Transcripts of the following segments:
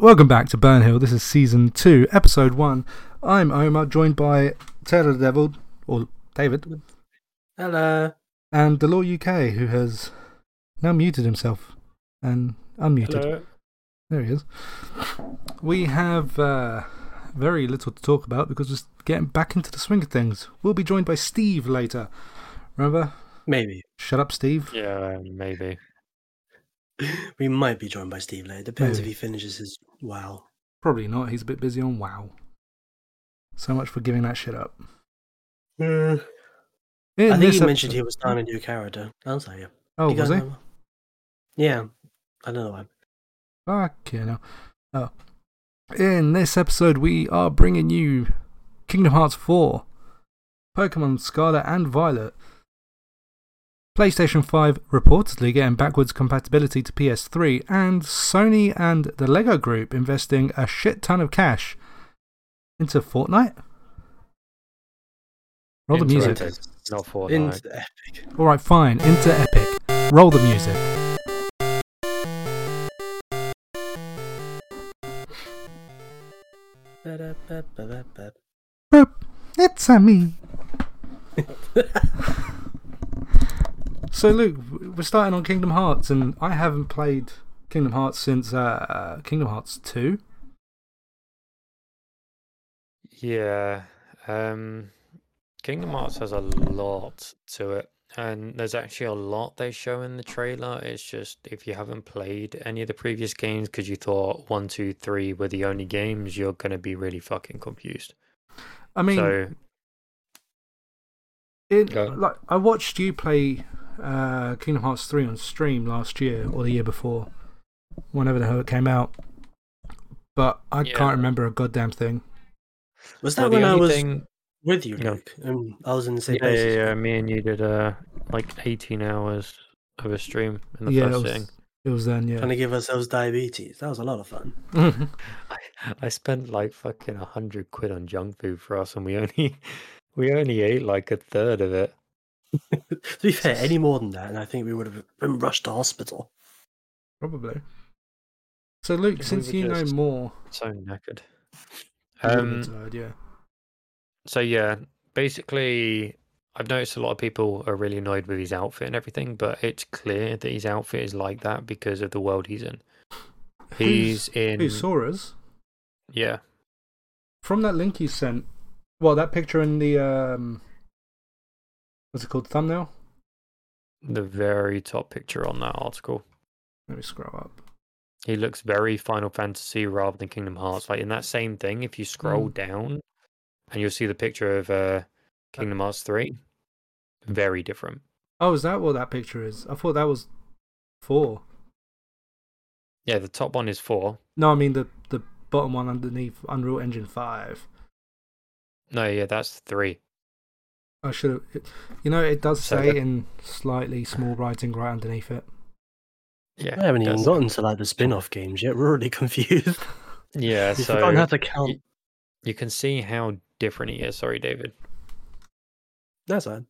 Welcome back to Burnhill. This is season two, episode one. I'm Omar, joined by Taylor the Devil, or David, Hello. and the Law UK, who has now muted himself and unmuted. There he is. We have uh, very little to talk about because we're just getting back into the swing of things. We'll be joined by Steve later. Remember? Maybe. Shut up, Steve. Yeah, maybe. We might be joined by Steve later. Depends Maybe. if he finishes his wow. Probably not. He's a bit busy on WoW. So much for giving that shit up. Hmm. In I think he mentioned episode- he was starting a new character. I'll tell you. Oh, You was he? know? Yeah. I don't know why. Fuck you know. Oh. In this episode, we are bringing you Kingdom Hearts 4, Pokemon Scarlet and Violet, PlayStation 5 reportedly getting backwards compatibility to PS3, and Sony and the Lego Group investing a shit ton of cash into Fortnite. Roll the music. Epic, not Fortnite. Into Epic. Alright, fine. Into Epic. Roll the music. Boop. It's a me. So, Luke, we're starting on Kingdom Hearts, and I haven't played Kingdom Hearts since uh, Kingdom Hearts 2. Yeah. Um, Kingdom Hearts has a lot to it. And there's actually a lot they show in the trailer. It's just if you haven't played any of the previous games because you thought one, two, three were the only games, you're going to be really fucking confused. I mean, so, it, like I watched you play uh, Kingdom Hearts 3 on stream last year or the year before, whenever the hell it came out. But I Yeah. can't remember a goddamn thing. Was that the when I was thing. with you, Yeah. Luke? Um, I was in the same Yeah, place. yeah, as yeah. Me and you did uh, like 18 hours of a stream in the yeah, it first was, sitting. it was then, yeah. Trying to give ourselves diabetes. That was a lot of fun. I, I spent like fucking a hundred quid on junk food for us, and we only we only ate like a third of it. to be fair, any more than that, and I think we would have been rushed to hospital. Probably. So, Luke, We since were you know more, So knackered. Um. tired, yeah. So yeah, basically, I've noticed a lot of people are really annoyed with his outfit and everything, but it's clear that his outfit is like that because of the world he's in. He's in. Who saw us? Yeah, From that link you sent, well, that picture in the, um, what's it called, thumbnail? the very top picture on that article. Let me scroll up. He looks very Final Fantasy rather than Kingdom Hearts. Like in that same thing, if you scroll down and you'll see the picture of uh, Kingdom Hearts 3, very different. Oh, is that what that picture is? I thought that was four. Yeah, the top one is 4. No, I mean the, the bottom one underneath Unreal Engine 5. No, yeah, that's 3. I should have. You know, it does say that- in slightly small writing right underneath it. Yeah. I haven't even gotten to like the spin off games yet. We're already confused. Yeah, You've so forgotten how to count. y- you can see how different he is. Sorry, David. That's fine.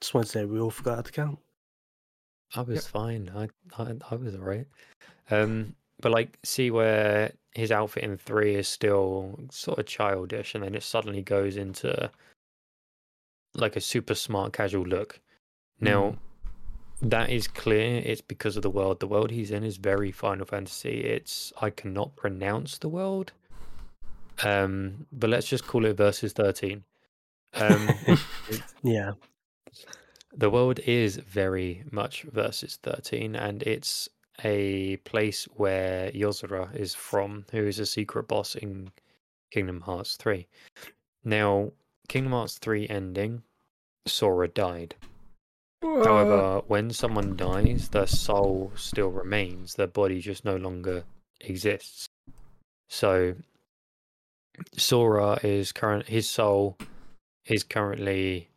Just wanted to say we all forgot how to count. I was fine. I, I I was alright. Um, but like, see where his outfit in three is still sort of childish, and then it suddenly goes into like a super smart casual look. Now, that is clear. It's because of the world. The world he's in is very Final Fantasy. It's I cannot pronounce the world. Um, but let's just call it versus thirteen. Um, Yeah. the world is very much versus 13 and it's a place where Yozora is from who is a secret boss in Kingdom Hearts 3 now Kingdom Hearts 3 ending Sora died. However when someone dies their soul still remains. Their body just no longer exists. So Sora is current his soul is currently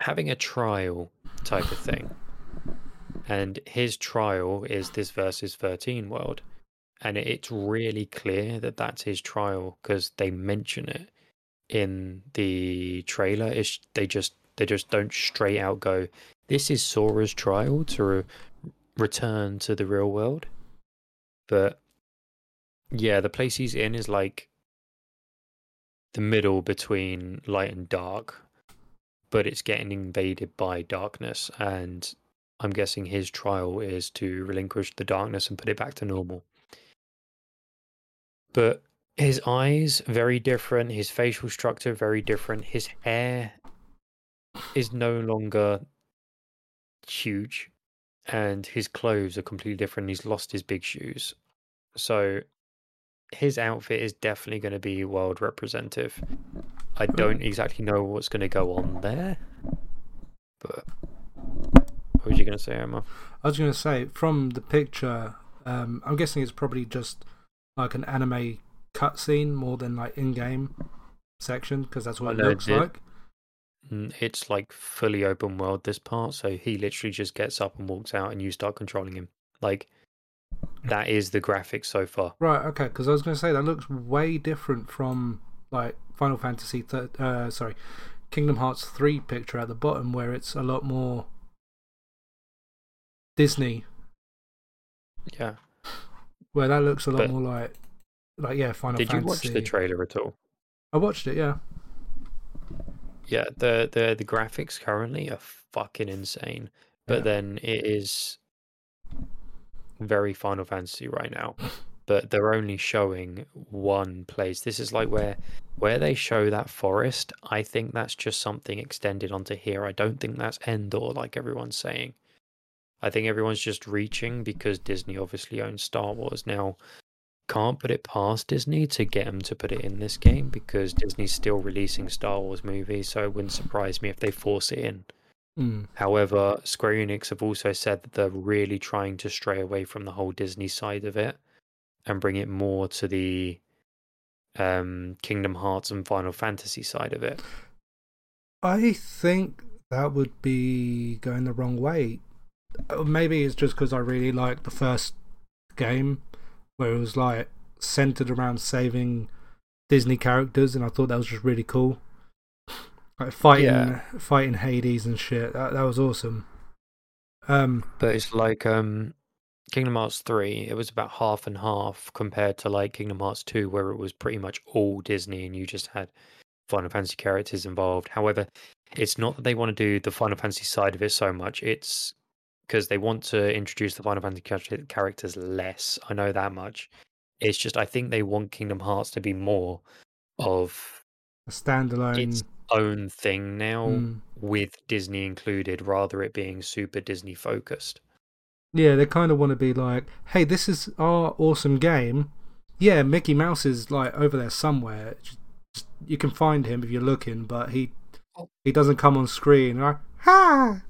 having a trial type of thing. And his trial is this versus 13 world. And it's really clear that that's his trial because they mention it in the trailer. is they just they just don't straight out go, "This is Sora's trial to re- return to the real world." But Yeah, the place he's in is like the middle between light and dark, but it's getting invaded by darkness. And I'm guessing his trial is to relinquish the darkness and put it back to normal. But his eyes very different, his facial structure very different, his hair is no longer huge, and his clothes are completely different. He's lost his big shoes, so his outfit is definitely going to be world representative. I don't exactly know what's going to go on there, but what was you going to say, Emma? I was going to say from the picture, um, I'm guessing it's probably just like an anime cutscene more than like in-game section because that's what it looks it, like. It's like fully open world this part, so he literally just gets up and walks out, and you start controlling him. Like that is the graphics so far. Right. Okay. Because I was going to say that looks way different from like Final Fantasy. Th- uh, sorry, Kingdom Hearts three picture at the bottom, where it's a lot more Disney. Yeah. Where that looks a lot but more like, like yeah, Final did Fantasy. You watch the trailer at all? I watched it. Yeah. Yeah. The the the graphics currently are fucking insane, but yeah. then it is very Final Fantasy right now, but they're only showing one place. This is like where where they show that forest. I think that's just something extended onto here. I don't think that's Endor like everyone's saying. I think everyone's just reaching because Disney obviously owns Star Wars now. Can't put it past Disney to get them to put it in this game because Disney's still releasing Star Wars movies, so it wouldn't surprise me if they force it in. Mm. However, Square Enix have also said that they're really trying to stray away from the whole Disney side of it and bring it more to the um, Kingdom Hearts and Final Fantasy side of it. I think that would be going the wrong way. Uh, maybe it's just because I really like the first game where it was like centered around saving Disney characters, and I thought that was just really cool. Like fighting, yeah. fighting Hades and shit. That that was awesome. Um, but it's like um, Kingdom Hearts three. It was about half and half compared to like Kingdom Hearts two, where it was pretty much all Disney, and you just had Final Fantasy characters involved. However, it's not that they want to do the Final Fantasy side of it so much. It's because they want to introduce the Final Fantasy characters less. I know that much. It's just I think they want Kingdom Hearts to be more of a standalone own thing now mm. with Disney included, rather it being super Disney focused. Yeah, they kind of want to be like, hey, this is our awesome game. Yeah, Mickey Mouse is like over there somewhere. Just, you can find him if you're looking, but he oh. he doesn't come on screen. Right? Ha!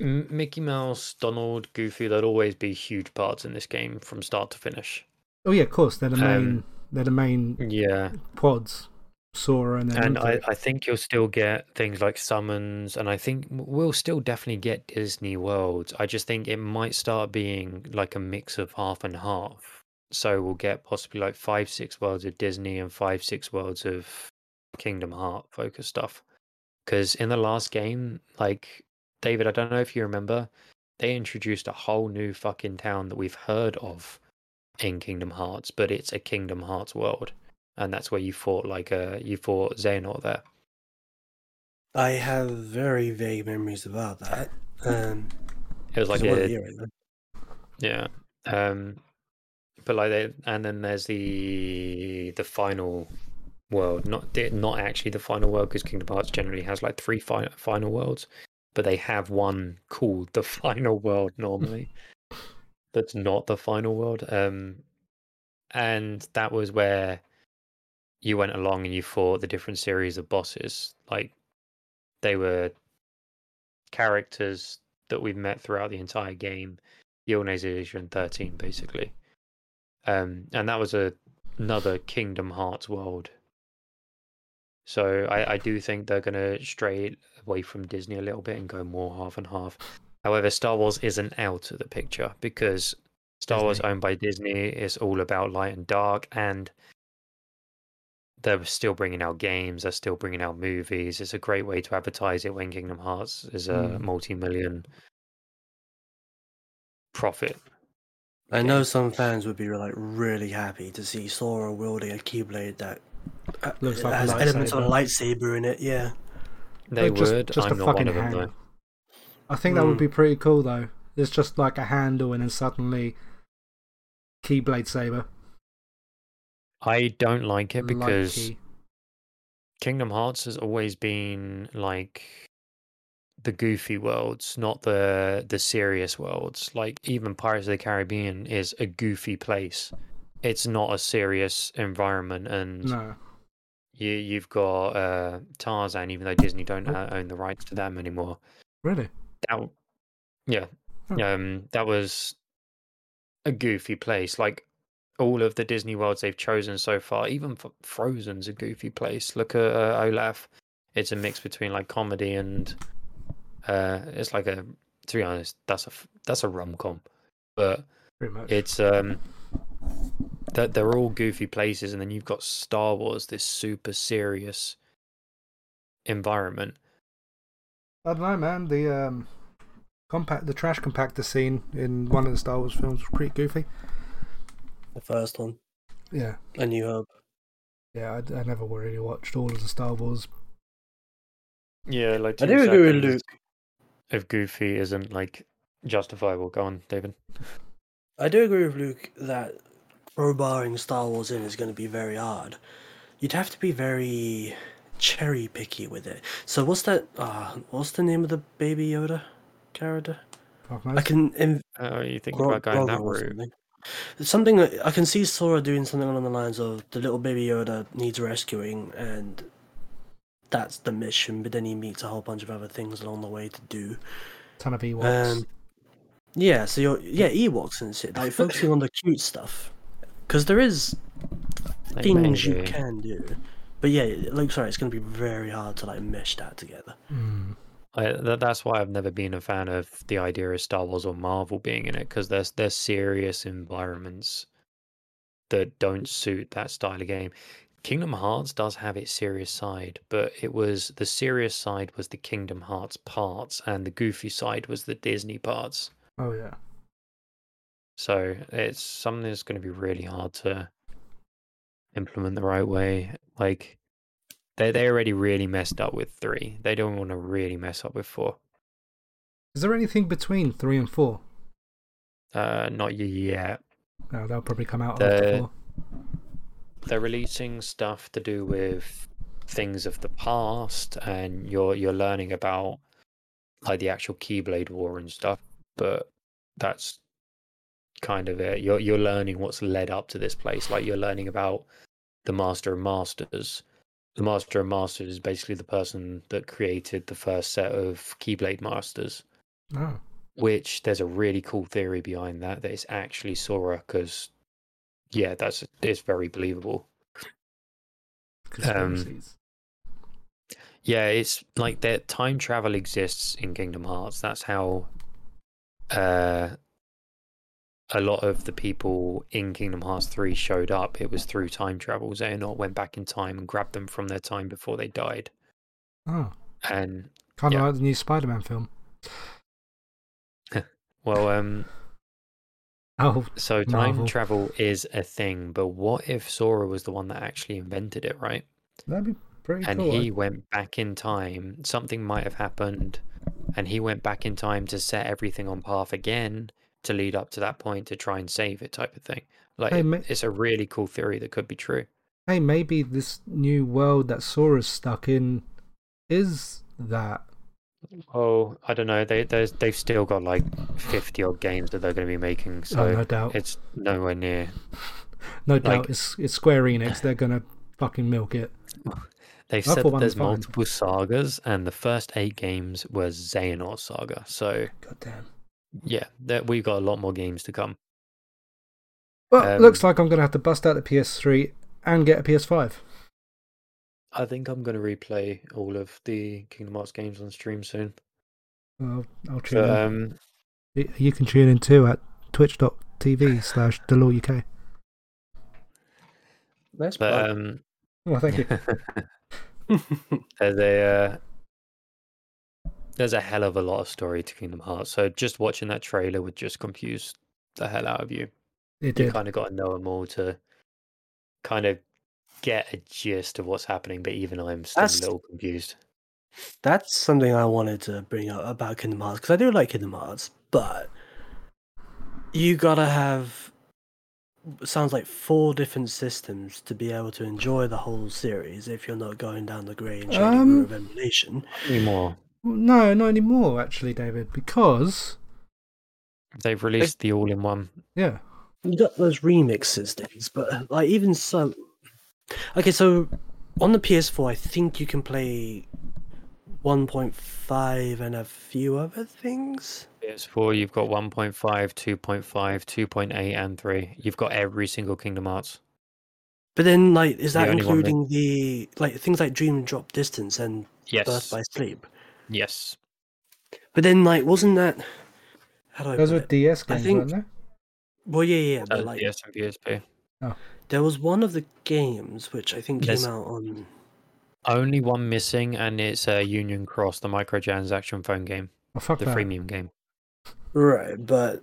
Mickey Mouse, Donald, Goofy, they'll always be huge parts in this game from start to finish. Oh yeah, of course. They're the main. Um, they're the main. Yeah. Pods. Sora and then and I, I think you'll still get things like summons and I think we'll still definitely get Disney worlds. I just think it might start being like a mix of half and half. So we'll get possibly like five, six worlds of Disney and five, six worlds of Kingdom Heart focused stuff. Because in the last game, like David, I don't know if you remember, they introduced a whole new fucking town that we've heard of in Kingdom Hearts, but it's a Kingdom Hearts world and that's where you fought like uh you fought Xehanort there. I have very vague memories about that. Um, it was like a, yeah, um, but like they, and then there's the the final world, not not actually the final world because Kingdom Hearts generally has like three fi- final worlds, but they have one called the final world normally. that's not the final world. Um, and that was where you went along and you fought the different series of bosses. Like they were characters that we've met throughout the entire game, Yolne's Edition 13, basically. Um, and that was a, another Kingdom Hearts world. So I, I do think they're going to stray away from Disney a little bit and go more half and half. However, Star Wars isn't out of the picture because Star Disney. Wars owned by Disney is all about light and dark, and they're still bringing out games, they're still bringing out movies. It's a great way to advertise it when Kingdom Hearts is a mm. multi-million profit I know some fans would be like really happy to see Sora wielding a Keyblade that Looks like a has elements of a lightsaber. lightsaber in it. Yeah, They Like, just- would. just a I'm not one fucking of hand. though. I think that would Mm. be pretty cool though. It's just like a handle and then suddenly Keyblade saber. I don't like it because key. Kingdom Hearts has always been like the goofy worlds, not the the serious worlds. Like even Pirates of the Caribbean is a goofy place. It's not a serious environment, and No. You you've got uh, Tarzan, even though Disney don't Oh. uh, own the rights to them anymore. Really? That, yeah, Huh. um, that was a goofy place. Like all of the Disney worlds they've chosen so far, even Frozen's a goofy place. Look at uh, Olaf; it's a mix between like comedy and uh, it's like a. To be honest, that's a that's a rom com, but Pretty much. it's um that they're all goofy places, and then you've got Star Wars, this super serious environment. I don't know, man. The um, compact, the trash compactor scene in one of the Star Wars films was pretty goofy. the first one, Yeah, A New Hope. yeah. I, I never really watched all of the Star Wars. Yeah, like I do agree with Luke. If Goofy isn't like justifiable, go on, David. I do agree with Luke that crowbarring Star Wars in is going to be very hard. You'd have to be very cherry picky with it. So what's that? Uh, what's the name of the Baby Yoda character? Fuck I can. In- Uh, you think Gro- about going that Grogu or route? something. Something that I can see Sora doing something along the lines of the little baby Yoda needs rescuing, and that's the mission. But then he meets a whole bunch of other things along the way to do. Ton of Ewoks. Um, yeah, so you're yeah Ewoks and shit, like focusing on the cute stuff, because there is Like, things you can do. But yeah, like sorry, it's gonna be very hard to like mesh that together. Mm. I, that, that's why I've never been a fan of the idea of Star Wars or Marvel being in it because there's there's serious environments that don't suit that style of game. Kingdom Hearts does have its serious side, but it was the serious side was the Kingdom Hearts parts, and the goofy side was the Disney parts. Oh yeah. So it's something that's going to be really hard to implement the right way. Like they they already really messed up with three. They don't want to really mess up with four. Is there anything between three and four? Uh, not yet. No, they'll probably come out The- after four. They're releasing stuff to do with things of the past, and you're you're learning about like the actual Keyblade War and stuff. But that's kind of it. You're you're learning what's led up to this place. Like you're learning about the Master of Masters. The Master of Masters is basically the person that created the first set of Keyblade Masters. Oh, which there's a really cool theory behind that that it's actually Sora because yeah that's it's very believable Um, conspiracies. yeah it's like that time travel exists in Kingdom Hearts that's how uh a lot of the people in Kingdom Hearts 3 showed up it was through time travel Xehanort went back in time and grabbed them from their time before they died oh, and kind of yeah. like the new Spider-Man film. well um Oh, so time Marvel. travel is a thing but what if Sora was the one that actually invented it right that'd be pretty and cool. he went back in time something might have happened and he went back in time to set everything on path again to lead up to that point to try and save it type of thing like Hey, it's a really cool theory that could be true hey, maybe this new world that Sora's stuck in is that. oh i don't know they there's, they've still got like 50 odd games that they're going to be making oh, so oh, no doubt. it's nowhere near No doubt. like- It's it's Square Enix. They're gonna fucking milk it. they've I said that there's multiple sagas and the first eight games was Xehanort saga so God damn. Yeah that we've got a lot more games to come Well, Um, looks like I'm gonna have to bust out the PS3 and get a PS5. I think I'm going to replay all of the Kingdom Hearts games on stream soon. I'll, I'll tune But, in. um, Y- You can tune in too at twitch.tv slash Delore UK. Nice but um, Well, thank you. there's a uh, there's a hell of a lot of story to Kingdom Hearts. So just watching that trailer would just confuse the hell out of you. It You kind of got to know them all to kind of get a gist of what's happening. But even I'm still That's- a little confused. That's something I wanted to bring up about Kingdom Hearts because I do like Kingdom Hearts, but you gotta have sounds like four different systems to be able to enjoy the whole series if you're not going down the grey and shady Um, route of emulation. Anymore. No, not anymore, actually, David, because They've released the all-in-one. yeah, You got those remixes things, but like even so, okay. So on the PS4, I think you can play 1.5 and a few other things. PS4, you've got 1.5, 2.5, 2.8, and 3. You've got every single Kingdom Hearts. But then, like, is that only one that- including the like things like Dream Drop Distance and Yes. Birth by Sleep? Yes. But then, like, wasn't that? How do I those put were it? DS I games, think- weren't they? Well, yeah, yeah, but Uh, like, PS and PSP. there was one of the games which I think There's- came out on. Only one missing, and it's uh, Union Cross, the microtransaction phone game, Oh, fuck the that. freemium game. Right, but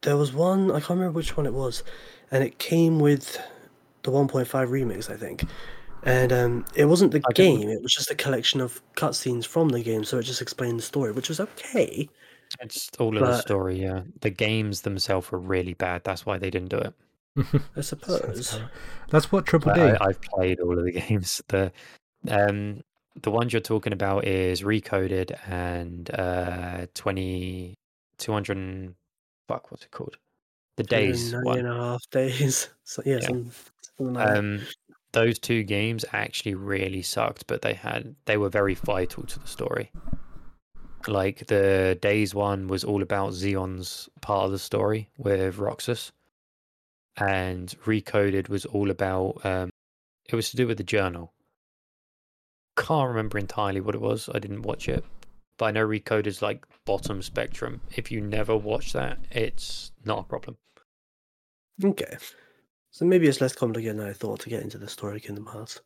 there was one I can't remember which one it was, and it came with the 1.5 remix, I think. And um, it wasn't the I didn't- game; it was just a collection of cutscenes from the game, so it just explained the story, which was okay. It's all of the story, yeah. The games themselves were really bad. That's why they didn't do it. I suppose. That's, that's what Triple D. I, I've played all of the games. The um the ones you're talking about is Recoded and uh 20 200 fuck what's it called? The Days 190 one. and a half days. So yeah, Yeah. some- something like. Um those two games actually really sucked, but they had they were very vital to the story. Like the Days one was all about Xion's part of the story with Roxas. And Recoded was all about um it was to do with the journal. Can't remember entirely what it was. I didn't watch it. But I know Recoded's like bottom spectrum. If you never watch that, it's not a problem. Okay. So maybe it's less complicated than I thought to get into the story of Kingdom Hearts.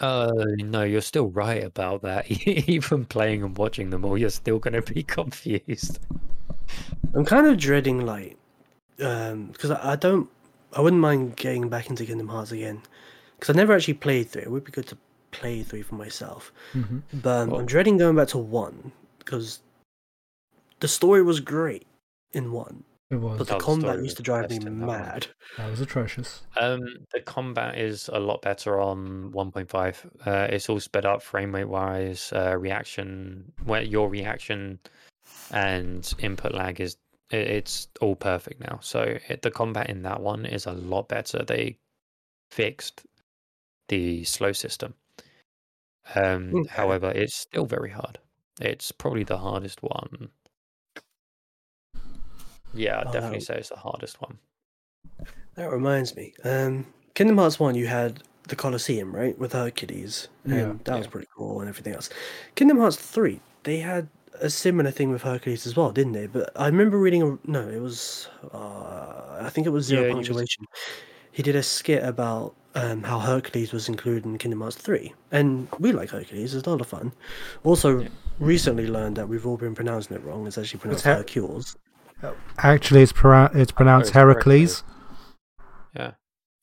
Uh, no, you're still right about that. Even playing and watching them all, you're still going to be confused. I'm kind of dreading like, um, because I, I don't, I wouldn't mind getting back into Kingdom Hearts again, because I never actually played three. It would be good to play three for myself, hmm but um, Well- I'm dreading going back to one because the story was great in one, It was. but the combat used to drive me best in that one. mad. That was atrocious. Um, the combat is a lot better on 1.5. Uh, it's all sped up frame rate wise. Uh, reaction, where your reaction and input lag is i- it's all perfect now. So it, the combat in that one is a lot better. They fixed the slow system. Um, Okay. however, it's still very hard. It's probably the hardest one. Yeah, I'd Oh, definitely that- say it's the hardest one. That reminds me, um, Kingdom Hearts one, you had the Colosseum, right, with Hercules, and Yeah. that was pretty cool and everything else. Kingdom Hearts three, they had a similar thing with Hercules as well, didn't they? But I remember reading a no, it was uh, I think it was Zero Yeah, he was- Punctuation. He did a skit about um, how Hercules was included in Kingdom Hearts three, and we like Hercules; it's a lot of fun. Also, Yeah. recently learned that we've all been pronouncing it wrong. It's actually pronounced Her- Hercules. Actually, it's, pro- it's pronounced Heracles. Yeah.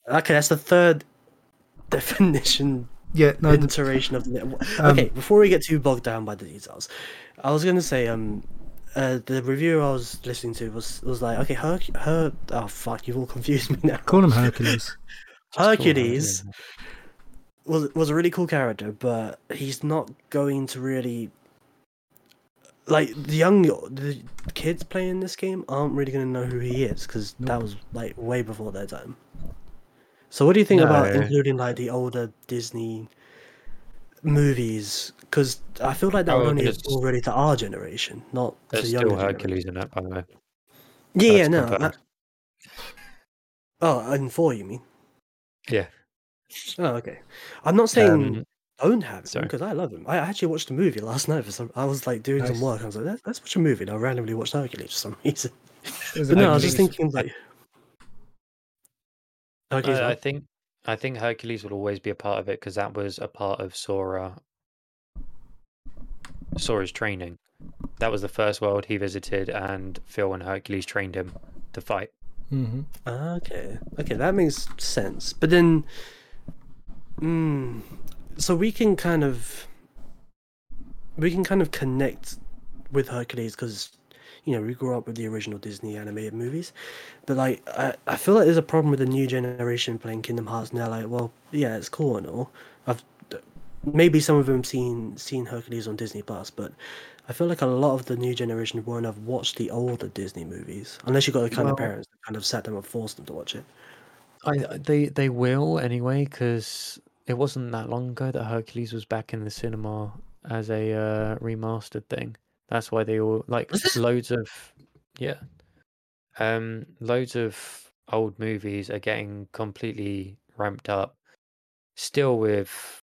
Okay, that's the third definition Yeah, no, the, iteration of the Um, okay before we get too bogged down by the details i was going to say um uh, the reviewer i was listening to was was like okay her her oh fuck you've all confused me now call him Hercules. Just hercules Hercules. was was a really cool character but he's not going to really like the young the kids playing this game aren't really going to know who he is because that was like way before their time. So what do you think about including like the older disney movies? Because i feel like that would Oh, only because- appeal really to our generation not to There's younger still generation. Hercules in that, by the way. yeah yeah no I- oh and four you mean? Yeah. oh okay. I'm not saying Um, don't have him sorry. because I love him. I actually watched a movie last night for some. I was like doing some work. I was like, let's, let's watch a movie. And I randomly watched Hercules for some reason. But no, I was just thinking like. Hercules, I, I think I think Hercules will always be a part of it because that was a part of Sora. Sora's training. That was the first world he visited, and Phil and Hercules trained him to fight. Mm-hmm. Okay, okay, that makes sense. But then, mm, so we can kind of we can kind of connect with Hercules because you know we grew up with the original Disney animated movies, but like I, I feel like there's a problem with the new generation playing Kingdom Hearts and they're like, well, yeah, it's cool and all. I've maybe some of them seen seen Hercules on Disney Plus, but I feel like a lot of the new generation won't have watched the older Disney movies unless you've got the kind Well- of parents that kind of sat them and forced them to watch it. I they they will anyway because it wasn't that long ago that Hercules was back in the cinema as a uh, remastered thing. That's why they all like loads of yeah, um, loads of old movies are getting completely ramped up, still with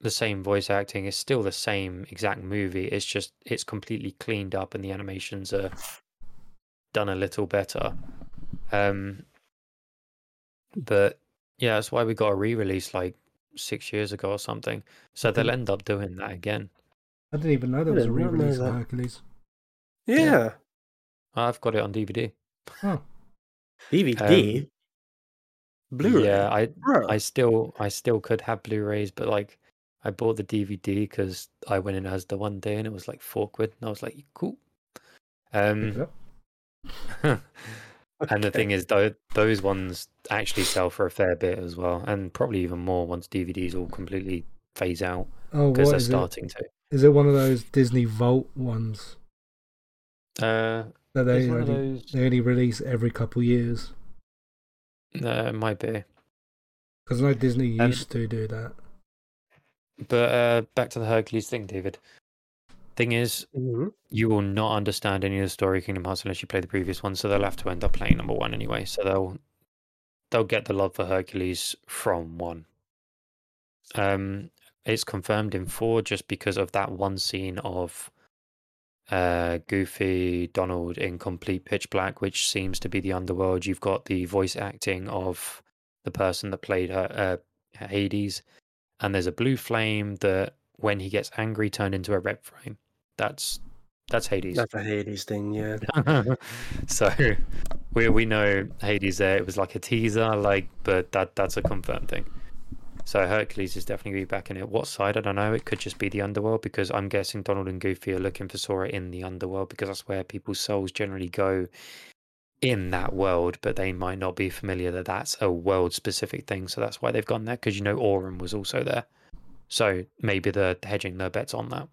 the same voice acting. It's still the same exact movie. It's just it's completely cleaned up and the animations are done a little better. Um, but yeah, that's why we got a re-release like six years ago or something. So they'll Mhm. end up doing that again. I didn't even know there was a did not know re-release of. Hercules. Yeah, I've got it on DVD. Oh, DVD, Um, Blu-ray. Yeah, I Bro. I still I still could have Blu-rays, but like I bought the DVD because I went in as the one day and it was like four quid, and I was like, cool. Um, up. and the thing is, though, those ones actually sell for a fair bit as well, and probably even more once DVDs all completely phase out Oh, because what they're is it? starting to. Is it one of those Disney Vault ones Uh, that they it's one of only, those. they only release every couple years? Uh, it might be. Because I know Disney Um, used to do that. But uh, back to the Hercules thing, David. Thing is, Mhm. you will not understand any of the story of Kingdom Hearts unless you play the previous one, so they'll have to end up playing number one anyway. So they'll they'll get the love for Hercules from one. Um, it's confirmed in four just because of that one scene of uh Goofy, Donald in complete pitch black, which seems to be the underworld. You've got the voice acting of the person that played her, uh, Hades, and there's a blue flame that when he gets angry turned into a red frame. That's that's Hades. That's a Hades thing, yeah. so we we know Hades there. It was like a teaser, like, but that that's a confirmed thing. So Hercules is definitely gonna be back in it. What side? I don't know. It could just be the underworld because I'm guessing Donald and Goofy are looking for Sora in the underworld because that's where people's souls generally go in that world, but they might not be familiar that that's a world specific thing. So that's why they've gone there because you know Auron was also there. So maybe they're hedging their bets on that.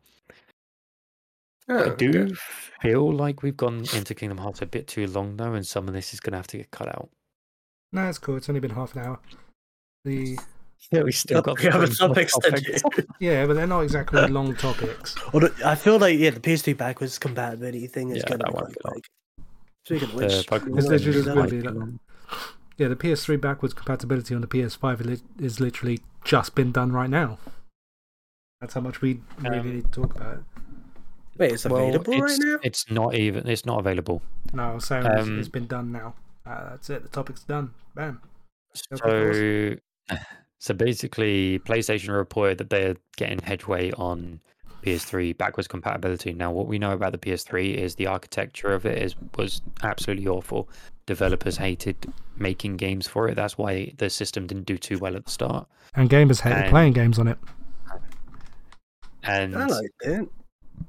I Oh, do okay. feel like we've gone into Kingdom Hearts a bit too long though, and some of this is going to have to get cut out. No, it's cool. It's only been half an hour. The Yeah, we still got We have a topic topics. yeah, but they're not exactly long topics. Although I feel like yeah, the PS2 backwards compatibility thing is Yeah, going to be won't quite be Speaking of which, It's literally just gonna be like- Yeah, the PS3 backwards compatibility on the PS5 is literally just been done right now. That's how much we really Um, need to talk about it. Wait, it's Well, available it's, right now. it's not even. It's not available. No, so was it's- Um, it's been done now. Uh, that's it. The topic's done. Bam. Okay, So, so basically, PlayStation reported that they're getting headway on PS3 backwards compatibility. Now, what we know about the PS3 is the architecture of it is was absolutely awful. Developers hated making games for it. That's why the system didn't do too well at the start. And gamers hated And- playing games on it. And I it.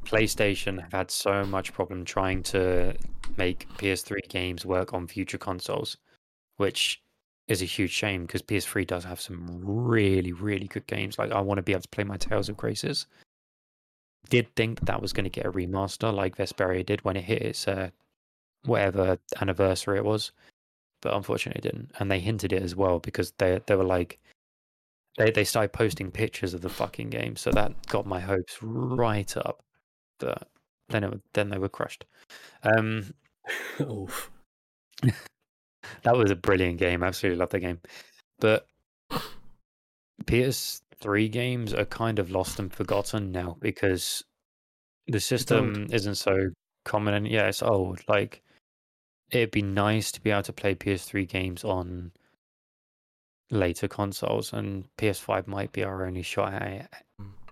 PlayStation have had so much problem trying to make PS3 games work on future consoles, which is a huge shame because PS3 does have some really, really good games. Like I want to be able to play my Tales of Graces. Did think that, that was going to get a remaster like Vesperia did when it hit its uh, whatever anniversary it was, but unfortunately it didn't. And they hinted it as well because they they were like they they started posting pictures of the fucking game, so that got my hopes right up. But then it, then they were crushed. Um, Oof. that was a brilliant game. Absolutely love the game. But PS3 games are kind of lost and forgotten now because the system isn't so common. And yeah, it's old. Like it'd be nice to be able to play PS3 games on later consoles, and PS5 might be our only shot at it.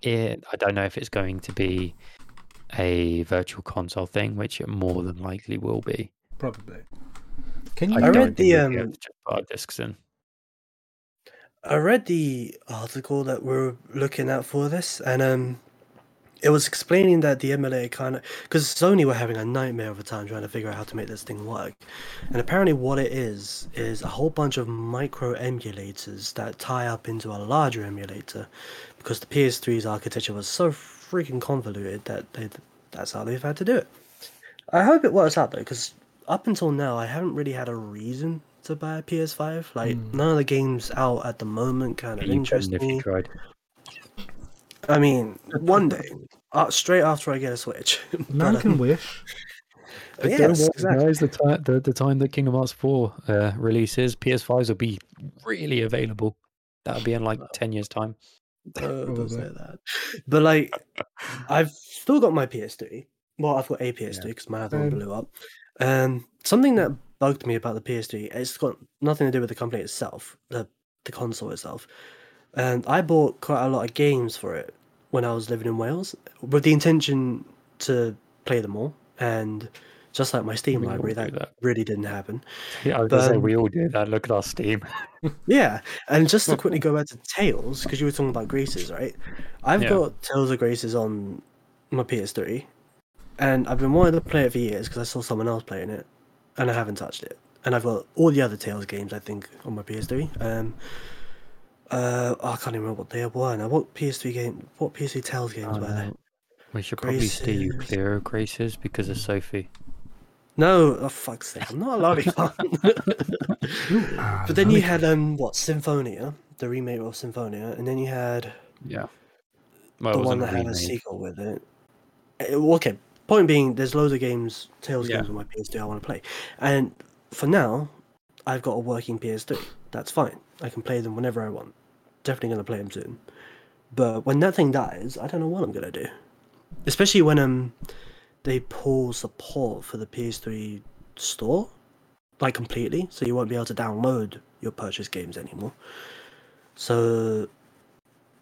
it. I don't know if it's going to be a virtual console thing, which it more than likely will be. Probably. Can I you? I don't read the, we'll be able um, to just put our discs in. I read the article that we're looking at for this, and um, it was explaining that the emulator kind of because Sony were having a nightmare of a time trying to figure out how to make this thing work, and apparently what it is is a whole bunch of micro emulators that tie up into a larger emulator, because the PS3's architecture was so freaking convoluted that they that's how they've had to do it. I hope it works out though, because up until now I haven't really had a reason to buy a PS5. Like Hmm. none of the games out at the moment kind of interest if you me. tried. I mean, one day, uh, straight after I get a Switch. Man But, can um, wish. but yes, exactly. Guys, the time the, the time that Kingdom Hearts 4 uh, releases, PS5s will be really available. That'll be in like ten years' time. Uh, don't say that. But like, I've still got my PS3. Well, I've got a PS3 because my other one blew up. Um, something that bugged me about the PS3, it's got nothing to do with the company itself, the the console itself. And I bought quite a lot of games for it when I was living in Wales, with the intention to play them all. And just like my Steam We library, that, that. really didn't happen. Yeah, I was gonna say um, we all do that. Look at our Steam. Yeah, and just to quickly go back to Tales, because you were talking about Graces, right? I've Yeah. got Tales of Graces on my PS3, and I've been wanting to play it for years because I saw someone else playing it, and I haven't touched it. And I've got all the other Tales games, I think, on my PS3. Um, uh, I can't even remember what they were now. What PS3 game? What PS3 Tales games were they? We should probably steer you clear of Graces because of Sophie. No, oh fuck's sake! I'm not a lollipop. Ah, but then you had um, what Symphonia, the remake of Symphonia, and then you had Yeah. Well, the one wasn't that had a sequel with it. Uh, Okay, point being, there's loads of games, Tales Yeah. games on my PS3 I want to play, and for now, I've got a working PS3. That's fine. I can play them whenever I want. Definitely gonna play them soon. But when that thing dies, I don't know what I'm gonna do. Especially when um they pull support for the PS3 store, like completely, so you won't be able to download your purchased games anymore. So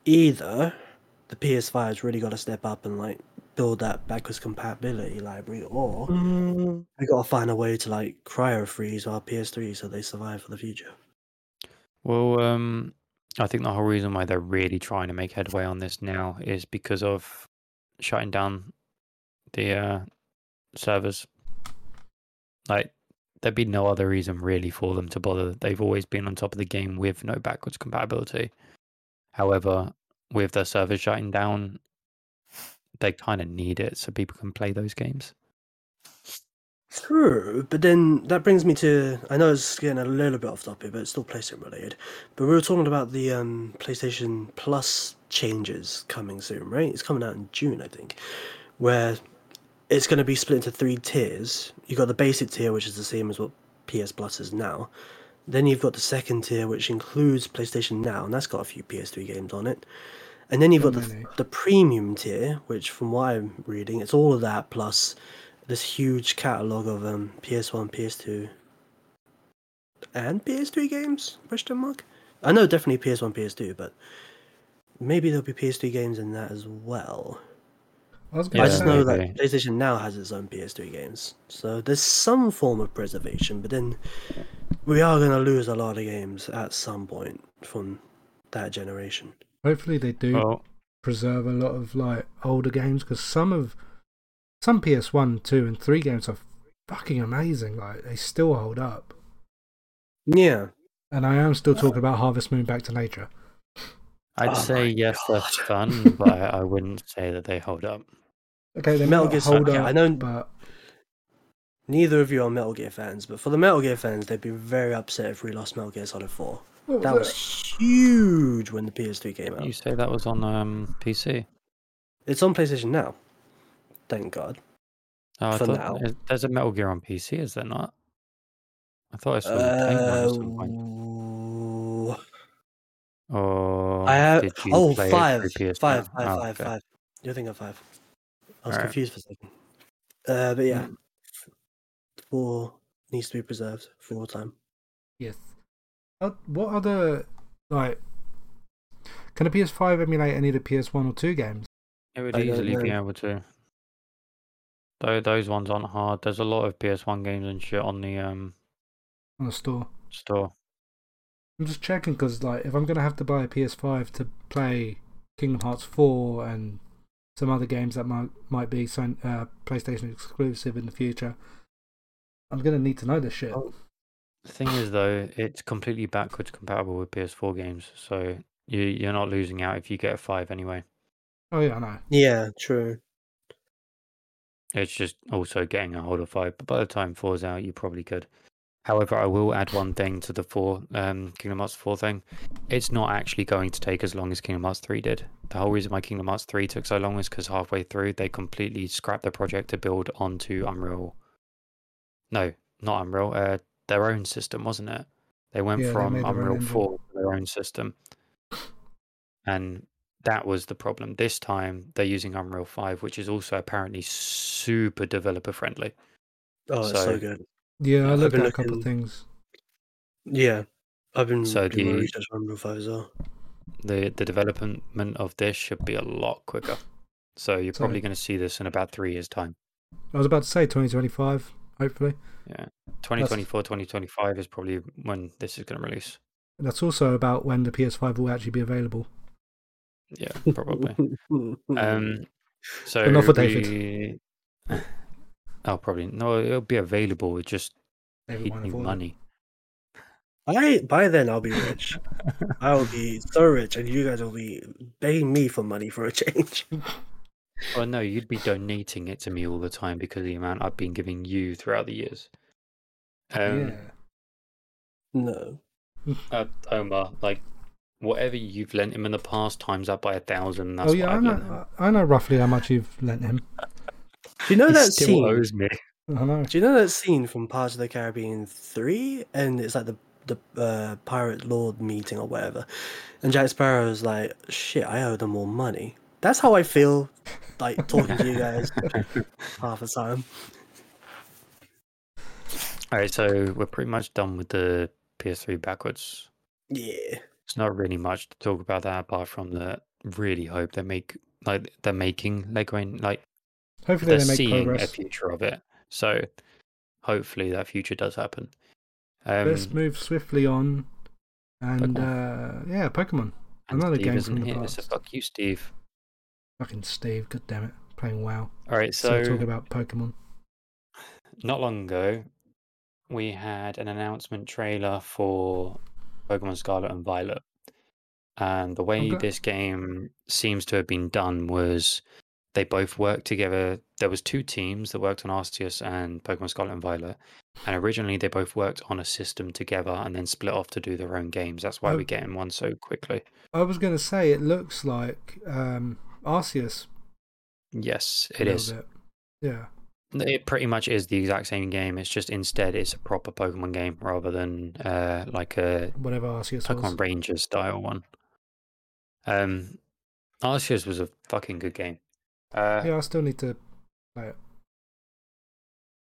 either the PS5 has really got to step up and like build that backwards compatibility library, or we got to find a way to like cryo freeze our PS3 so they survive for the future. Well, um, I think the whole reason why they're really trying to make headway on this now is because of shutting down the uh, servers. Like, there'd be no other reason really for them to bother. They've always been on top of the game with no backwards compatibility. However, with their servers shutting down, they kind of need it so people can play those games. True, but then that brings me to I know it's getting a little bit off topic, but it's still PlayStation related. But we were talking about the um, PlayStation Plus changes coming soon, right? It's coming out in June, I think, where it's going to be split into three tiers. You've got the basic tier, which is the same as what PS Plus is now. Then you've got the second tier, which includes PlayStation Now, and that's got a few PS3 games on it. And then you've got the, the premium tier, which, from what I'm reading, it's all of that plus this huge catalog of um, PS1, PS2, and PS3 games? Question mark. I know definitely PS1, PS2, but maybe there'll be PS3 games in that as well. I was I gonna just know maybe. that PlayStation now has its own PS3 games, so there's some form of preservation. But then we are going to lose a lot of games at some point from that generation. hopefully they do Well, preserve a lot of like older games because some of some PS1, two, and three games are fucking amazing. Like they still hold up. Yeah, And I am still talking about Harvest Moon Back to Nature. I'd Oh say my yes, they're fun, but I, I wouldn't say that they hold up. Okay, they Metal might Gear hold Solid, up, I know- but neither of you are Metal Gear fans, but for the Metal Gear fans, they'd be very upset if we lost Metal Gear Solid 4. what That was huge when the PS3 came out. You say that was on um, PC? It's on PlayStation now. Thank God. Oh, For thought now. is- there's a Metal Gear on PC, is there not? I thought I saw you playing one at some point. Uh, Or I have did you oh play five, it through PS five, Now? five, Oh, five, okay. five. You're thinking of five. I was Alright. confused for a second. Uh, but yeah, Mm. four needs to be preserved for all time. yes. Uh, What other like? Can a PS5 emulate any of the PS1 or two games? It would I don't easily be able to. Though those ones aren't hard. There's a lot of PS1 games and shit on the um on the store. Store. I'm just checking because, like, if I'm gonna have to buy a PS5 to play Kingdom Hearts 4 and some other games that might might be uh, PlayStation exclusive in the future, I'm gonna need to know this shit. Oh. The thing is, though, it's completely backwards compatible with PS4 games, so you you're not losing out if you get a five anyway. Oh yeah, I know. Yeah, true. It's just also getting a hold of five, but by the time four's out, you probably could. However, I will add one thing to the four um, Kingdom Hearts four thing. It's not actually going to take as long as Kingdom Hearts three did. The whole reason why Kingdom Hearts three took so long was because halfway through they completely scrapped the project to build onto Unreal. No, not Unreal. Uh, their own system, wasn't it? They went Yeah, from own Unreal four to their own system, and that was the problem. This time they're using Unreal five, which is also apparently super developer friendly. Oh, it's so, So- good. Yeah, I I've looked been at a couple of looking- things. Yeah, I've been So doing the- research on Unreal 5 as well. the the development of this should be a lot quicker. So you're So- probably going to see this in about three years' time. I was about to say 2025, hopefully. Yeah, 2024, 2025 is probably when this is going to release. That's also about when the PS5 will actually be available. Yeah, probably. um, so But not for we... Oh, probably no. It'll be available. It's just David need money. I by then I'll be rich. I will be so rich, and you guys will be begging me for money for a change. Oh no, you'd be donating it to me all the time because of the amount I've been giving you throughout the years. Um, yeah. No, uh, Omar, like whatever you've lent him in the past, times that by a thousand. That's oh yeah, what I I've lent him. know. I know roughly how much you've lent him. do you know He that still scene? owes me. I know. Do you know that scene from Pirates of the Caribbean three? And it's like the the uh, pirate lord meeting or whatever, and Jack Sparrow's like, "Shit, I owe them more money." That's how I feel, like talking to you guys half the time. All right, so we're pretty much done with the PS3 backwards. Yeah, There's not really much to talk about that apart from the really hope they make like they're making they're going like Hopefully they're they make seeing a future of it. So hopefully that future does happen. Um, Let's move swiftly on. And Pokemon. uh, yeah, Pokemon. and another Steve game from the here, so past. fuck you, Steve. Fucking Steve, god damn it, playing WoW. All right, So so talking about Pokemon. not long ago, we had an announcement trailer for Pokemon Scarlet and Violet. And the way Okay. this game seems to have been done was they both worked together. There was two teams that worked on Arceus and Pokemon Scarlet and Violet. And originally they both worked on a system together and then split off to do their own games. That's why Oh. we get in one so quickly. I was going to say it looks like um, Arceus. Yes, it is. bit. Yeah. It pretty much is the exact same game. It's just instead it's a proper Pokemon game rather than uh, like a Whatever Arceus was. Pokemon Rangers style one. Um, Arceus was a fucking good game. Uh, Yeah, I still need to play it.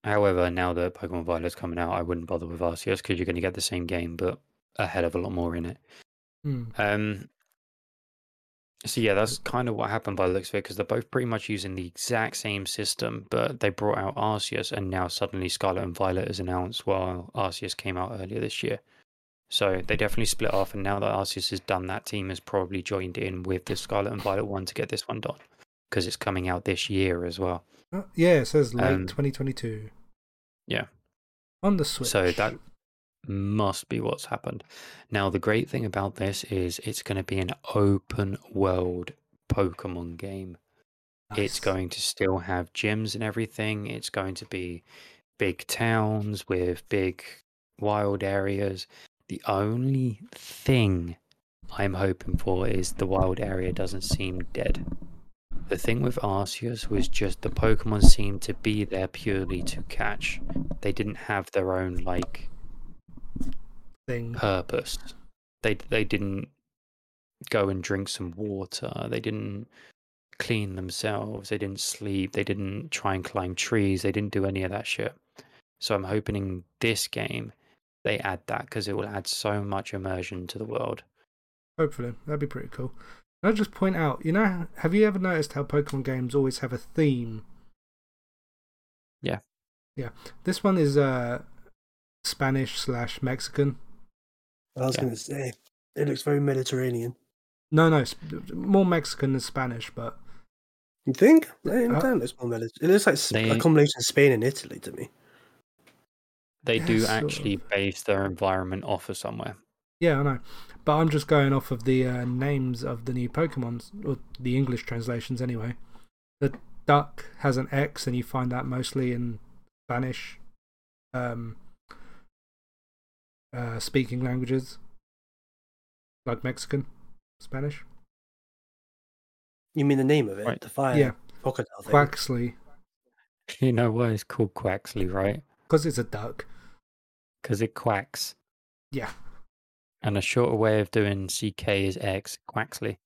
However, now that Pokemon Violet's coming out, I wouldn't bother with Arceus because you're going to get the same game, but a hell of a lot more in it. Hmm. Um, so yeah, that's kind of what happened by the looks of it because they're both pretty much using the exact same system, but they brought out Arceus, and now suddenly Scarlet and Violet is announced while Arceus came out earlier this year. So they definitely split off, and now that Arceus has done, that team has probably joined in with the Scarlet and Violet one to get this one done because it's coming out this year as well. Uh, yeah, it says late Um, 2022. yeah. On the Switch. So that must be what's happened. Now, the great thing about this is it's going to be an open world Pokemon game. It's going to still have gyms and everything. It's going to be big towns with big wild areas. The only thing I'm hoping for is the wild area doesn't seem dead. The thing with Arceus was just the Pokemon seemed to be there purely to catch. They didn't have their own like thing. purpose. They they didn't go and drink some water. They didn't clean themselves. They didn't sleep. They didn't try and climb trees. They didn't do any of that shit. So I'm hoping in this game they add that because it will add so much immersion to the world. Hopefully, that'd be pretty cool. Can I just point out, you know, have you ever noticed how Pokemon games always have a theme? Yeah. Yeah. This one is uh, Spanish slash Mexican. I was Yeah. going to say, it looks very Mediterranean. No, no, sp- more Mexican than Spanish, but You think? I Uh, don't looks more Mediterranean. It looks like sp- a combination of Spain and Italy to me. They do Yeah, sort actually of. base their environment off of somewhere. yeah, I know. But I'm just going off of the uh, names of the new Pokemons, or the English translations anyway. The duck has an X, and you find that mostly in Spanish um, uh, speaking languages, like Mexican, Spanish. You mean the name of it? Right. The fire Yeah. crocodile thing? Quaxly, You know why it's called Quaxly, right? because it's a duck. Because it quacks. Yeah, And a shorter way of doing CK is X, Quaxly.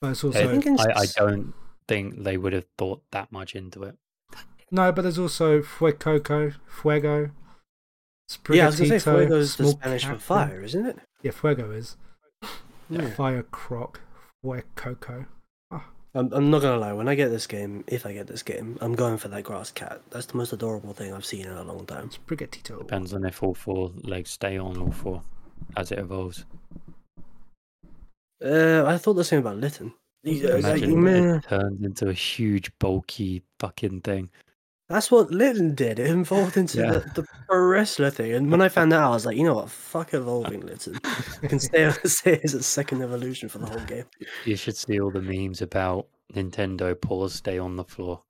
but it's I, also think in I, I s- don't think they would have thought that much into it. no, but there's also Fuecoco, Fuego. Yeah, I was going to say Sprigatito, Fuego's the Spanish for fire, isn't it? Yeah, Fuego is. Yeah. Fire Croc, Fuecoco. I'm, I'm not going to lie, when I get this game, if I get this game, I'm going for that grass cat. That's the most adorable thing I've seen in a long time. Sprigatito. Depends on if all four legs stay on all four as it evolves. Uh, I thought the same about Litten. You- uh, like, Imagine it turns into a huge, bulky fucking thing. That's what Litten did. It evolved into Yeah. the, the pro wrestler thing. And when I found that out, I was like, you know what? Fuck evolving Litten. I can stay, stay as a second evolution for the whole game. You should see all the memes about Nintendo pause, stay on the floor.